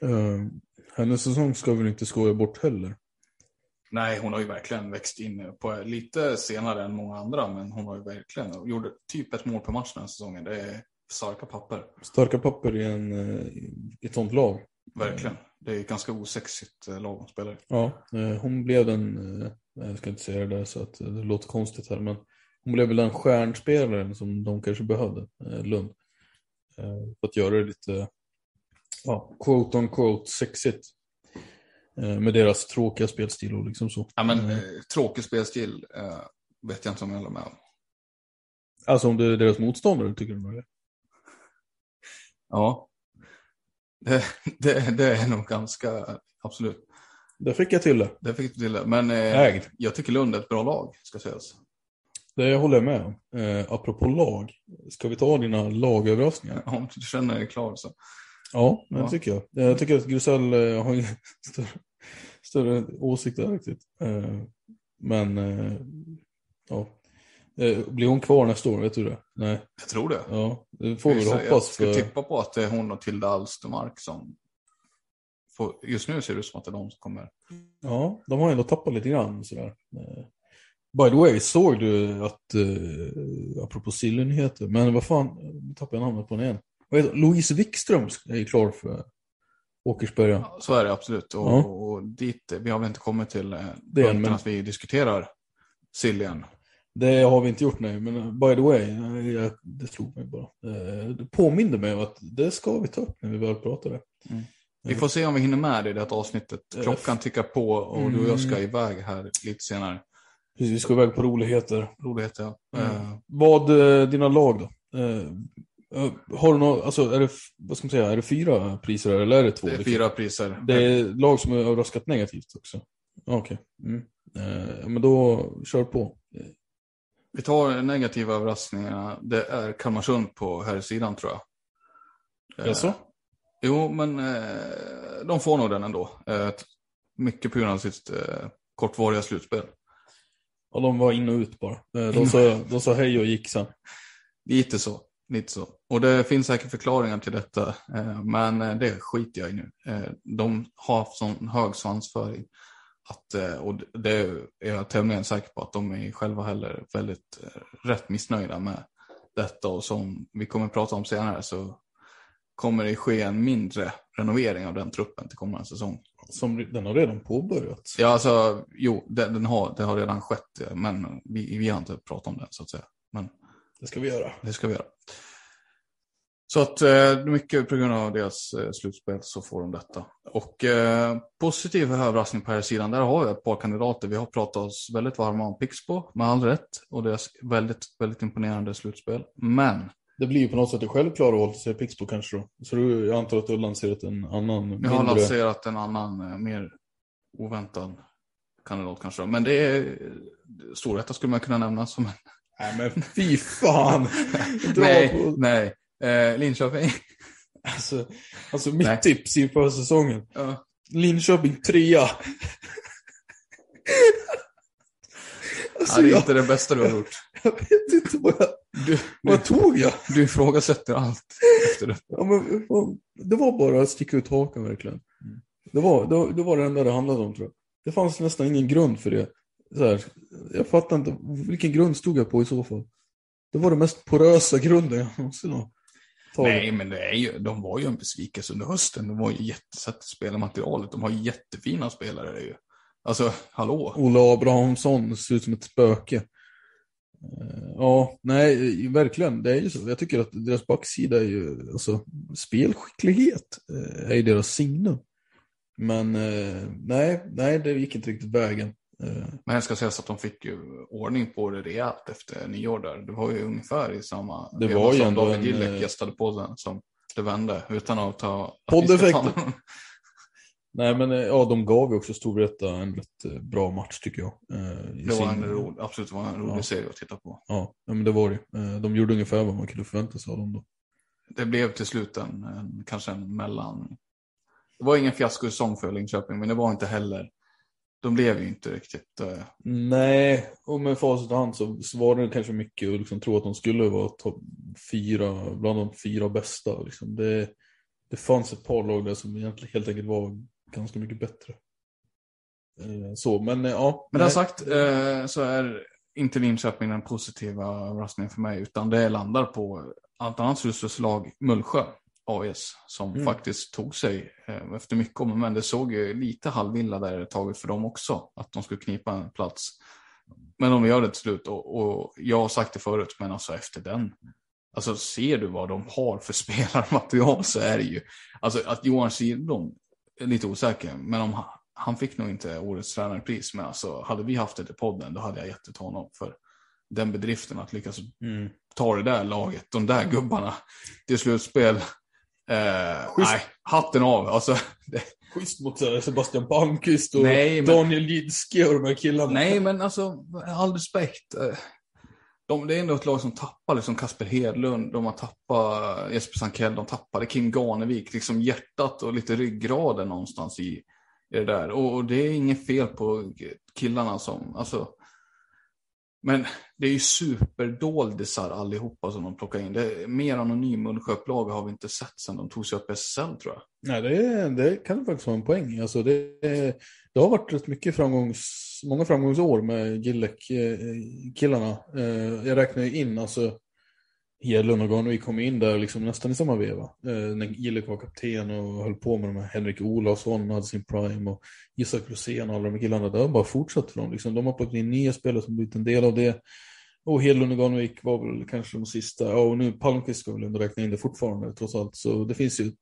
A: Uh, hennes säsong ska väl inte skoja bort heller.
B: Nej, hon har ju verkligen växt in på lite senare än många andra, men hon har ju verkligen gjort typ ett mål per match den här säsongen. Det är starka papper.
A: Starka papper i, en, eh, i ett sånt lag.
B: Verkligen. Det är ett ganska osexigt eh, lag hon spelar i.
A: Ja, hon blev den, jag ska inte säga det där så att det låter konstigt här, men hon blev väl den stjärnspelaren som de kanske behövde, eh, Lund. Eh, för att göra det lite, ja, quote on quote sexigt. Eh, med deras tråkiga spelstil och liksom så.
B: Ja men eh, tråkig spelstil vet jag inte om jag håller med om.
A: Alltså om det är deras motståndare tycker du det?
B: Ja. Det, det, det, är nog ganska, absolut.
A: Det fick jag till det.
B: Det fick du till det. Men eh, jag tycker Lund är ett bra lag, ska sägas.
A: Det håller jag med om. Eh, apropå lag, ska vi ta dina lagöverraskningar?
B: Om du känner dig klar så.
A: Ja, det ja. tycker jag. Jag tycker att Grusell eh, har ingen större, större åsikter riktigt. Eh, men eh, ja, eh, blir hon kvar nästa år? Vet du det? Nej.
B: Jag tror det.
A: Ja, det får vi hoppas.
B: Jag ska för... tippa på att det är hon och Tilda Alstermark som får... Just nu ser det ut som att det är de som kommer.
A: Ja, de har ändå tappat lite grann sådär. Eh, By the way, såg du att, uh, apropå Silly-nyheter, men vad fan, nu tappade jag namnet på den igen. Vad heter, Louise Wikström är klar för Åkersberga. Ja,
B: så är det absolut. Och, ja. och, dit, vi har väl inte kommit till eh, det men... att vi diskuterar Siljan.
A: Det har vi inte gjort nej, men by the way, jag, det slog mig bara. Det påminner mig om att det ska vi ta upp när vi väl pratar det. Mm.
B: Vi får se om vi hinner med det i det här avsnittet.
A: Eh,
B: Klockan tickar på och du och jag ska
A: Mm.
B: iväg här lite senare.
A: Precis, vi ska iväg på roligheter.
B: Roligheter, ja.
A: Mm.
B: Eh,
A: Vad, eh, dina lag då? Eh, eh, har du något, alltså är det, vad ska man säga, är det fyra priser eller är det två?
B: det är
A: liksom?
B: fyra priser.
A: Det är lag som har överraskat negativt också? Ja, Okej. Mm. Eh, men då, kör på.
B: Vi tar negativa överraskningarna. Det är Kalmarsund på här sidan tror jag. Eh,
A: Jaså?
B: Jo, men eh, de får nog den ändå. Eh, mycket på grund av sitt eh, kortvariga slutspel.
A: Ja, de var in och ut bara. Eh, de,
B: och-
A: sa, de sa hej och gick sen.
B: Lite så. Lite så. Och det finns säkert förklaringar till detta, eh, men eh, det skiter jag i nu. De har haft sån hög svansföring. Att, och det är jag tämligen säker på att de är själva heller väldigt rätt missnöjda med detta. Och som vi kommer att prata om senare så kommer det ske en mindre renovering av den truppen till kommande säsong.
A: Som, den har redan påbörjats.
B: Ja, alltså, jo, den, den har, det har redan skett, men vi, vi har inte pratat om den så att säga. Men
A: Det ska vi göra.
B: det ska vi göra. Så att eh, mycket på grund av deras eh, slutspel så får de detta. Och eh, positiv överraskning på här sidan, där har vi ett par kandidater. Vi har pratat oss väldigt varma om Pixbo, med all rätt. Och deras väldigt, väldigt imponerande slutspel. Men
A: Det blir ju på något sätt det självklara att säga Pixbo kanske då. Så du, jag antar att du har lanserat en annan
B: jag har
A: mindre...
B: lanserat en annan, eh, mer oväntad kandidat kanske. Men det är, Storvreta skulle man kunna nämna som en...
A: Nej men fy fan!
B: Nej,
A: på-
B: nej. Eh, Linköping.
A: Alltså, alltså mitt
B: Nej.
A: tips inför säsongen.
B: Ja.
A: Linköping trea.
B: Ja,
A: alltså,
B: det är
A: jag,
B: inte det bästa du har gjort.
A: Jag vet inte vad jag...
B: Du,
A: Vad tog jag?
B: Du ifrågasätter allt efter det.
A: Ja, men, det var bara att sticka ut hakan verkligen. Det var, det, var, det var det enda det handlade om tror jag. Det fanns nästan ingen grund för det. Så här, jag fattar inte, vilken grund stod jag på i så fall? Det var den mest porösa grunden jag någonsin har tagit.
B: Nej, men det är ju, de var ju en besvikelse under hösten. De var ju jättesett spelarmaterialet. De har jättefina spelare. Det är ju. Alltså, hallå.
A: Ola Abrahamsson ser ut som ett spöke. Eh, Ja, nej, verkligen. Det är ju så. Jag tycker att deras backsida är ju, alltså, spelskicklighet eh, är ju deras signum. Men eh, nej, nej, det gick inte riktigt vägen.
B: Men jag ska säga så att de fick ju ordning på det rejält efter nyår där. Det var ju ungefär i samma
A: Det var
B: som David
A: en,
B: Gillek gästade podden som det vände utan att ta...
A: Poddeffekten. Nej, men eh, ja, de gav ju också Storvreta en rätt eh, bra match tycker jag. eh,
B: Det var
A: sin-
B: en ro, absolut var en rolig
A: Ja.
B: serie att titta på.
A: Ja, men det var det. De gjorde ungefär vad man kunde förvänta sig av dem då.
B: Det blev till slut en, en kanske en mellan... Det var ingen fiaskosäsong för Linköping, men det var inte heller... De blev ju inte riktigt...
A: Nej, och med facit i hand så, så var det kanske mycket att liksom tro att de skulle vara topp fyra, bland de fyra bästa. Liksom. Det, det fanns ett par lag där som egentligen helt enkelt var ganska mycket bättre. Eh, Så, men eh, ja.
B: Med det sagt eh, så är inte Linköping den positiva överraskningen för mig, utan det landar på ett annat slutspelslag, Mullsjö AIS, som
A: Mm.
B: faktiskt tog sig efter mycket om men. Det såg ju lite halvvilla där ett tag för dem också, att de skulle knipa en plats. Men de gör det till slut och, och jag har sagt det förut, men alltså efter den, alltså ser du vad de har för spelarmaterial så är det ju, alltså att Johan Kihlblom lite osäker, men om han, han fick nog inte årets tränarpris, men alltså hade vi haft det i podden, då hade jag gett det till honom för den bedriften att lyckas
A: Mm.
B: ta det där laget, de där gubbarna till slutspel. Eh, nej, hatten av. Alltså, det,
A: Schysst mot eh, Sebastian Palmqvist och
B: Nej, men-
A: Daniel Jidske och de här killarna.
B: nej, men alltså, all respekt. De, det är ändå ett lag som tappar liksom Kasper Hedlund, de har tappat Jesper Sankell, de tappade Kim Ganevik, liksom hjärtat och lite ryggraden någonstans i, i det där. Och, och det är inget fel på killarna som, alltså, men det är ju superdoldisar allihopa som de plockar in. Det är mer anonym Mullsjöupplaga har vi inte sett sedan de tog sig upp i SSL tror jag.
A: Nej, det, det kan faktiskt vara en poäng. Alltså det, det har varit rätt mycket framgångs, många framgångsår med Gillek-killarna. Eh, eh, jag räknar ju in, alltså Hedlund och Garnevik kom in där liksom nästan i samma veva. Eh, När Gillek var kapten och höll på med de här Henrik Olofsson hade sin prime och Isak Rosén och alla de här killarna. Det har bara fortsatt för dem. Liksom. De har plockat in nya spelare som blivit en del av det. Och Hedlund och Garnevik var väl kanske de sista. Ja, och nu Palmqvist ska väl ändå räkna in det fortfarande trots allt. Så det finns ju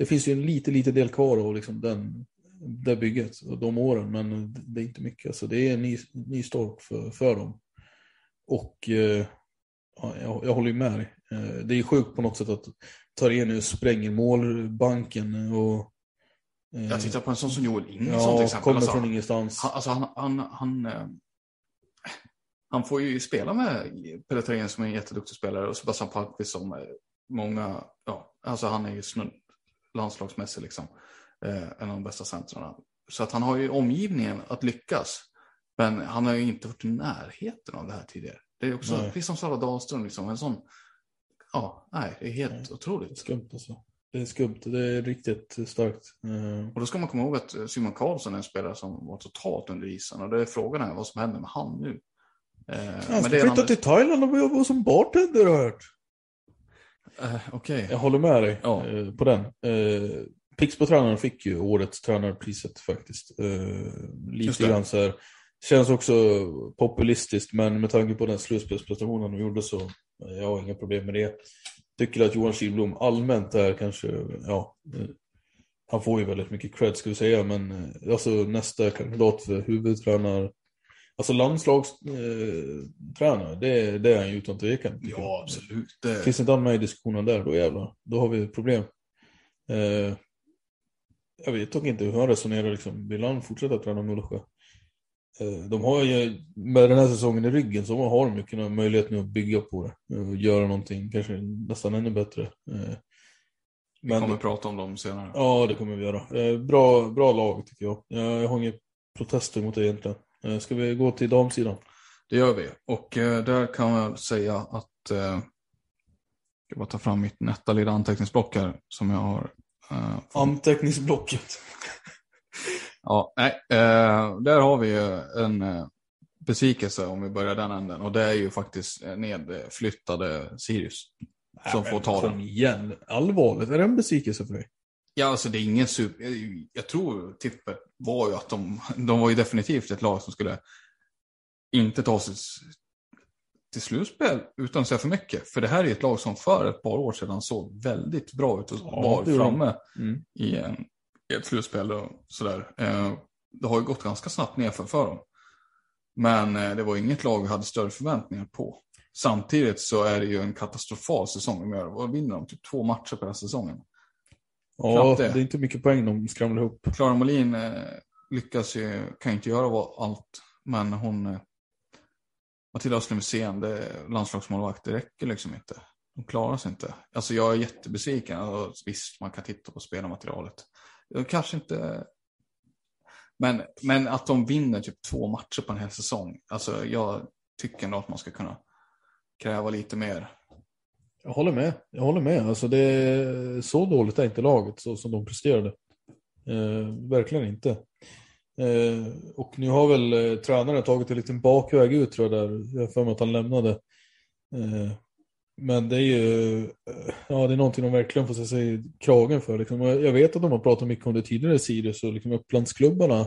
A: det finns ju en lite, lite del kvar av liksom den, det bygget och de åren, men det är inte mycket. Alltså det är en ny, ny start för, för dem. Och eh, jag, jag, håller ju med dig. Eh, det är sjukt på något sätt att Tarenius spränger målbanken och
B: eh, jag tittar på en sån som Joel Ingesson
A: ja,
B: till exempel.
A: kommer
B: alltså,
A: från ingenstans.
B: Han, alltså han, han, han, eh, han får ju spela med Pelle Tarenius som är en jätteduktig spelare och Sebastian Palmqvist som många, ja, alltså han är ju snudd landslagsmässig liksom. En av de bästa centrarna. Så att han har ju omgivningen att lyckas. Men han har ju inte varit i närheten av det här tidigare. Det är också, precis som Sara Dahlström, liksom, en sån, ja, nej, det är helt nej, otroligt.
A: Skumt alltså. Det är skumt, det är riktigt starkt.
B: Mm. Och då ska man komma ihåg att Simon Karlsson är en spelare som var totalt under isen. Och det är frågan är vad som händer med han nu.
A: Eh, han ska flytta till Thailand och jobba som bartender har jag hört.
B: Uh, okay.
A: Jag håller med dig ja. uh, på den. Uh, Pixbo-tränaren fick ju årets tränarpriset faktiskt. Uh, lite grann så här. Känns också populistiskt men med tanke på den slutspelsprestationen de gjorde så jag har inga problem med det. Tycker att Johan Kihlblom allmänt är kanske, ja, han får ju väldigt mycket cred ska vi säga men alltså nästa kandidat för huvudtränare Alltså landslagstränare, eh, det, det är han ju utan tvekan.
B: Ja, absolut.
A: Det... Finns inte han med i diskussionen där, då jävlar. Då har vi problem. Eh, jag vet dock inte hur han resonerar. Liksom. Vill han fortsätta träna Mullsjö? Eh, de har ju, med den här säsongen i ryggen, så har de ju möjlighet nu att bygga på det. Och göra någonting, kanske nästan ännu bättre. Eh,
B: vi kommer prata om dem senare.
A: Ja, det kommer vi göra. Eh, bra, bra lag tycker jag. Jag har inga protester mot det egentligen. Ska vi gå till damsidan?
B: Det gör vi. Och där kan jag säga att jag bara ta fram mitt nätta lilla anteckningsblock här som jag har.
A: Anteckningsblocket.
B: Ja, nej, eh, där har vi ju en eh, besvikelse om vi börjar den änden. Och det är ju faktiskt nedflyttade Sirius. Som
A: Nej,
B: får ta
A: den. igen, allvarligt. Är det en besvikelse för dig?
B: Ja, alltså det är ingen super... Jag tror tippet var ju att de, de var ju definitivt ett lag som skulle inte ta sig till slutspel utan att säga för mycket. För det här är ett lag som för ett par år sedan såg väldigt bra ut och ja, var framme mm. i, en, ett slutspel och sådär. Eh, det har ju gått ganska snabbt nerför för dem. Men eh, det var inget lag vi hade större förväntningar på. Samtidigt så är det ju en katastrofal säsong de gör. Och vinner de typ två matcher på den här säsongen.
A: Ja, det. det. är inte mycket poäng de skramlar ihop.
B: Klara Molin eh, lyckas ju, kan inte göra allt, men hon Matilda Östlund Wisén, det är landslagsmålvakt, det räcker liksom inte. De klarar sig inte. Alltså jag är jättebesviken. Alltså, visst, man kan titta på spelarmaterialet. Kanske inte... Men, men att de vinner typ två matcher på en hel säsong. Alltså jag tycker ändå att man ska kunna kräva lite mer.
A: Jag håller med. Jag håller med. Alltså det är så dåligt är inte laget så som de presterade. Eh, verkligen inte. Eh, och nu har väl eh, tränaren tagit en liten bakväg ut tror jag där. Jag har för mig att han lämnade. Eh, men det är ju eh, ja, det är någonting de verkligen får sig i kragen för. Liksom. Jag vet att de har pratat mycket om det tidigare i Sirius och liksom Upplandsklubbarna.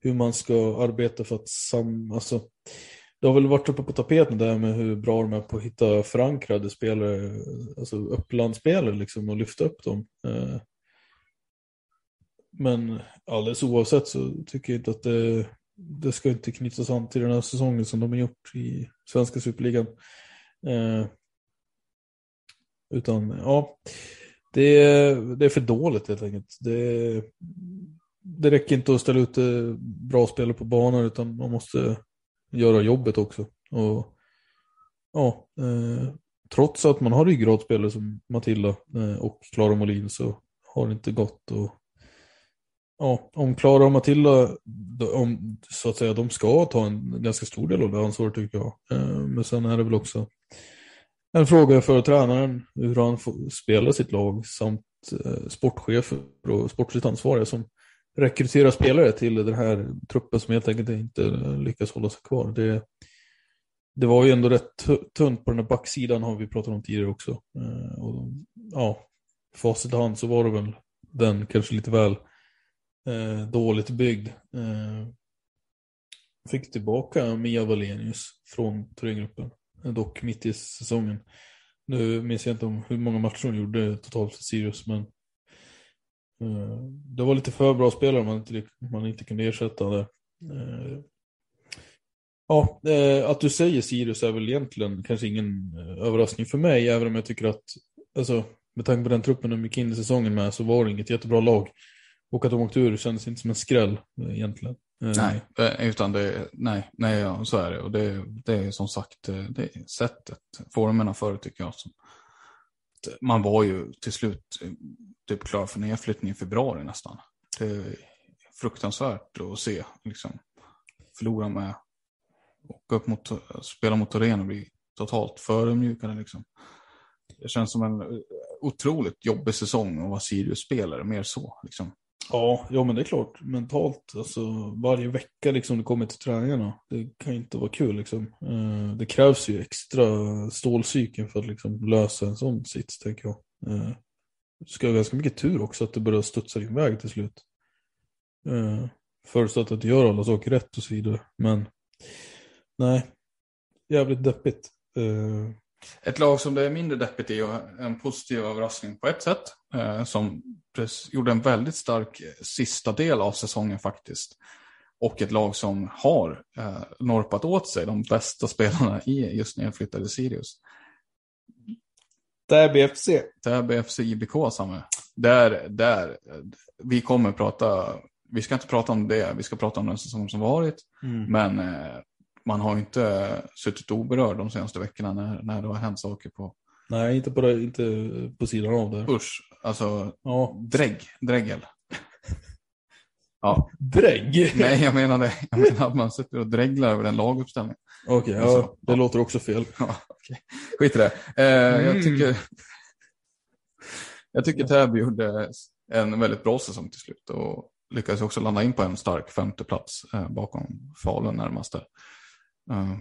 A: Hur man ska arbeta för att sam... Alltså, det har väl varit uppe på tapeten där med hur bra de är på att hitta förankrade spelare, alltså upplandsspelare liksom och lyfta upp dem. Eh, men alldeles oavsett så tycker jag inte att det, det ska inte knytas an till den här säsongen som de har gjort i svenska superligan. Eh, utan ja, det är, det är för dåligt helt enkelt. Det, det räcker inte att ställa ut eh, bra spelare på banan utan man måste göra jobbet också. Och, ja, eh, trots att man har ryggradspelare som Matilda eh, och Klara Molin så har det inte gått. Och, ja, om Klara och Matilda, om, så att säga, de ska ta en ganska stor del av det ansvaret tycker jag. Eh, men sen är det väl också en fråga för tränaren hur han spelar sitt lag samt eh, sportchefer och sportsligt ansvariga som rekryterar spelare till den här truppen som helt enkelt inte lyckas hålla sig kvar. Det, det var ju ändå rätt tunt på den här backsidan har vi pratat om tidigare också. Eh, och, ja, facit i hand så var det väl den kanske lite väl eh, dåligt byggd. Eh, fick tillbaka Mia Wallenius från Thorengruppen, dock mitt i säsongen. Nu minns jag inte om hur många matcher hon gjorde totalt för Sirius, men Eh, det var lite för bra spelare man inte, man inte kunde ersätta det. Eh, ja, eh, att du säger Sirius är väl egentligen kanske ingen eh, överraskning för mig, även om jag tycker att, alltså, med tanke på den truppen de gick in i säsongen med så var det inget jättebra lag. Och att de åkte ur kändes inte som en skräll eh, egentligen.
B: Nej, eh, eh, utan det, nej, nej ja, så är det. Och det, det är som sagt eh, det är sättet, formerna för tycker jag. Som, man var ju till slut typ klar för nedflyttning i februari nästan. Det är fruktansvärt att se. Liksom, förlora med, åka upp mot, spela mot Torén och bli totalt förödmjukade. Liksom. Det känns som en otroligt jobbig säsong att vara Sirius-spelare, mer så. Liksom.
A: Ja, ja, men det är klart. Mentalt, alltså varje vecka liksom du kommer till träningarna. Det kan ju inte vara kul liksom. Eh, det krävs ju extra stålcykeln för att liksom lösa en sån sits, tänker jag. Eh, du ska ha ganska mycket tur också att det börjar studsa din väg till slut. Eh, förutsatt att du gör alla saker rätt och så vidare. Men nej, jävligt deppigt. Eh, Eh,
B: ett lag som det är mindre deppigt i och en positiv överraskning på ett sätt. Eh, som gjorde en väldigt stark sista del av säsongen faktiskt. Och ett lag som har eh, norpat åt sig de bästa spelarna i just nedflyttade Sirius.
A: Täby FC.
B: Täby FC IBK, Samme. Där, där, vi kommer prata, vi ska inte prata om det, vi ska prata om den säsong som varit. Mm. Men eh, man har inte suttit oberörd de senaste veckorna när, när det har hänt saker på...
A: Nej, inte på, det, inte på sidan av det.
B: Usch, alltså ja. drägg, dräggel.
A: ja. Drägg?
B: Nej, jag menar det. Jag menar att man sitter och drägglar över en laguppställning.
A: Okej, okay, ja, det ja. låter också fel.
B: Ja, okay. Skit i det. Eh, mm. Jag tycker, jag tycker Täby gjorde en väldigt bra säsong till slut och lyckades också landa in på en stark femteplats eh, bakom Falun närmaste. Uh,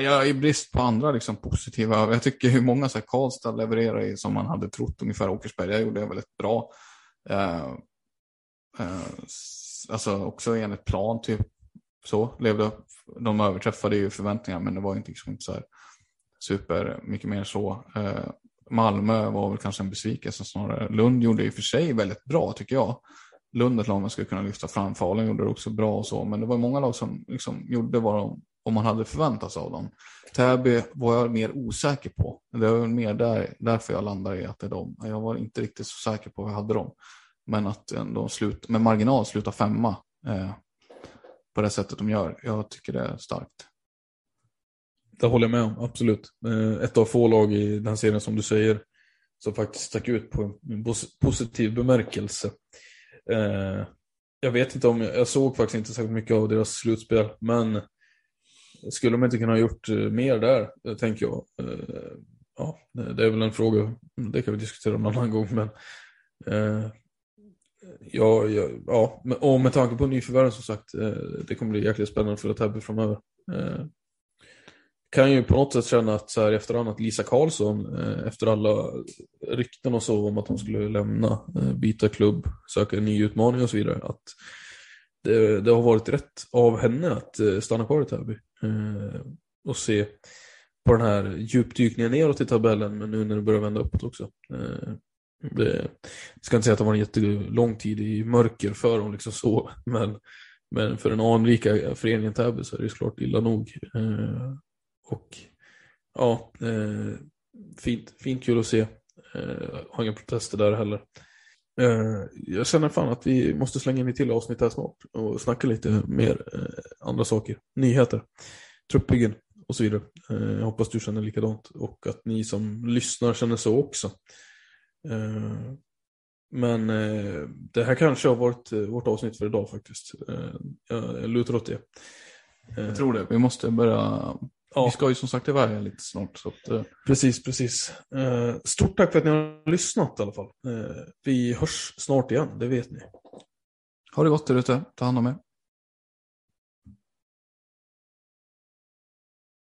B: jag i brist på andra liksom, positiva, jag tycker hur många så här, Karlstad levererar i som man hade trott ungefär. Åkersberga gjorde det väldigt bra. Uh, uh, alltså också enligt plan typ. Så levde upp. De överträffade ju förväntningarna men det var inte, liksom, inte så här super mycket mer så. Uh, Malmö var väl kanske en besvikelse snarare. Lund gjorde i och för sig väldigt bra tycker jag. Lund ett lag man skulle kunna lyfta fram. Falun gjorde det också bra och så. Men det var många lag som liksom gjorde vad de, om man hade förväntat sig av dem. Täby var jag mer osäker på. Det var mer där, därför jag landar i att det är dem. Jag var inte riktigt så säker på hur jag hade dem. Men att de slut, med marginal slutar femma eh, på det sättet de gör. Jag tycker det är starkt.
A: Det håller jag med om, absolut. Eh, ett av få lag i den serien som du säger som faktiskt stack ut på en positiv bemärkelse. Eh, jag vet inte om, jag såg faktiskt inte särskilt mycket av deras slutspel, men skulle de inte kunna ha gjort eh, mer där, eh, tänker jag. Eh, ja, det är väl en fråga, det kan vi diskutera en annan gång, men eh, ja, ja, ja, och med tanke på nyförvärven som sagt, eh, det kommer bli jäkligt spännande för Täby framöver eh, kan ju på något sätt känna att så här i efterhand att Lisa Karlsson eh, efter alla rykten och så om att hon skulle lämna, eh, byta klubb, söka en ny utmaning och så vidare. Att det, det har varit rätt av henne att eh, stanna kvar i Täby. och se på den här djupdykningen neråt i tabellen men nu när det börjar vända uppåt också. det, jag ska inte säga att det var en jättelång tid i mörker för dem liksom så men, men för den anrika föreningen Täby så är det såklart illa nog. Och ja, eh, fint, fint kul att se. Eh, har inga protester där heller. Eh, jag känner fan att vi måste slänga in ett till avsnitt här snart och snacka lite mer eh, andra saker. Nyheter, truppbyggen och så vidare. Eh, jag hoppas du känner likadant och att ni som lyssnar känner så också. Eh, men eh, det här kanske har varit eh, vårt avsnitt för idag faktiskt. Eh, jag lutar åt det.
B: Jag tror det. Vi måste börja Ja. Vi ska ju som sagt iväg lite snart. Så att, uh...
A: Precis, precis. Uh, stort tack för att ni har lyssnat i alla fall. Uh, vi hörs snart igen, det vet ni.
B: Ha det gott där ute. Ta hand om er.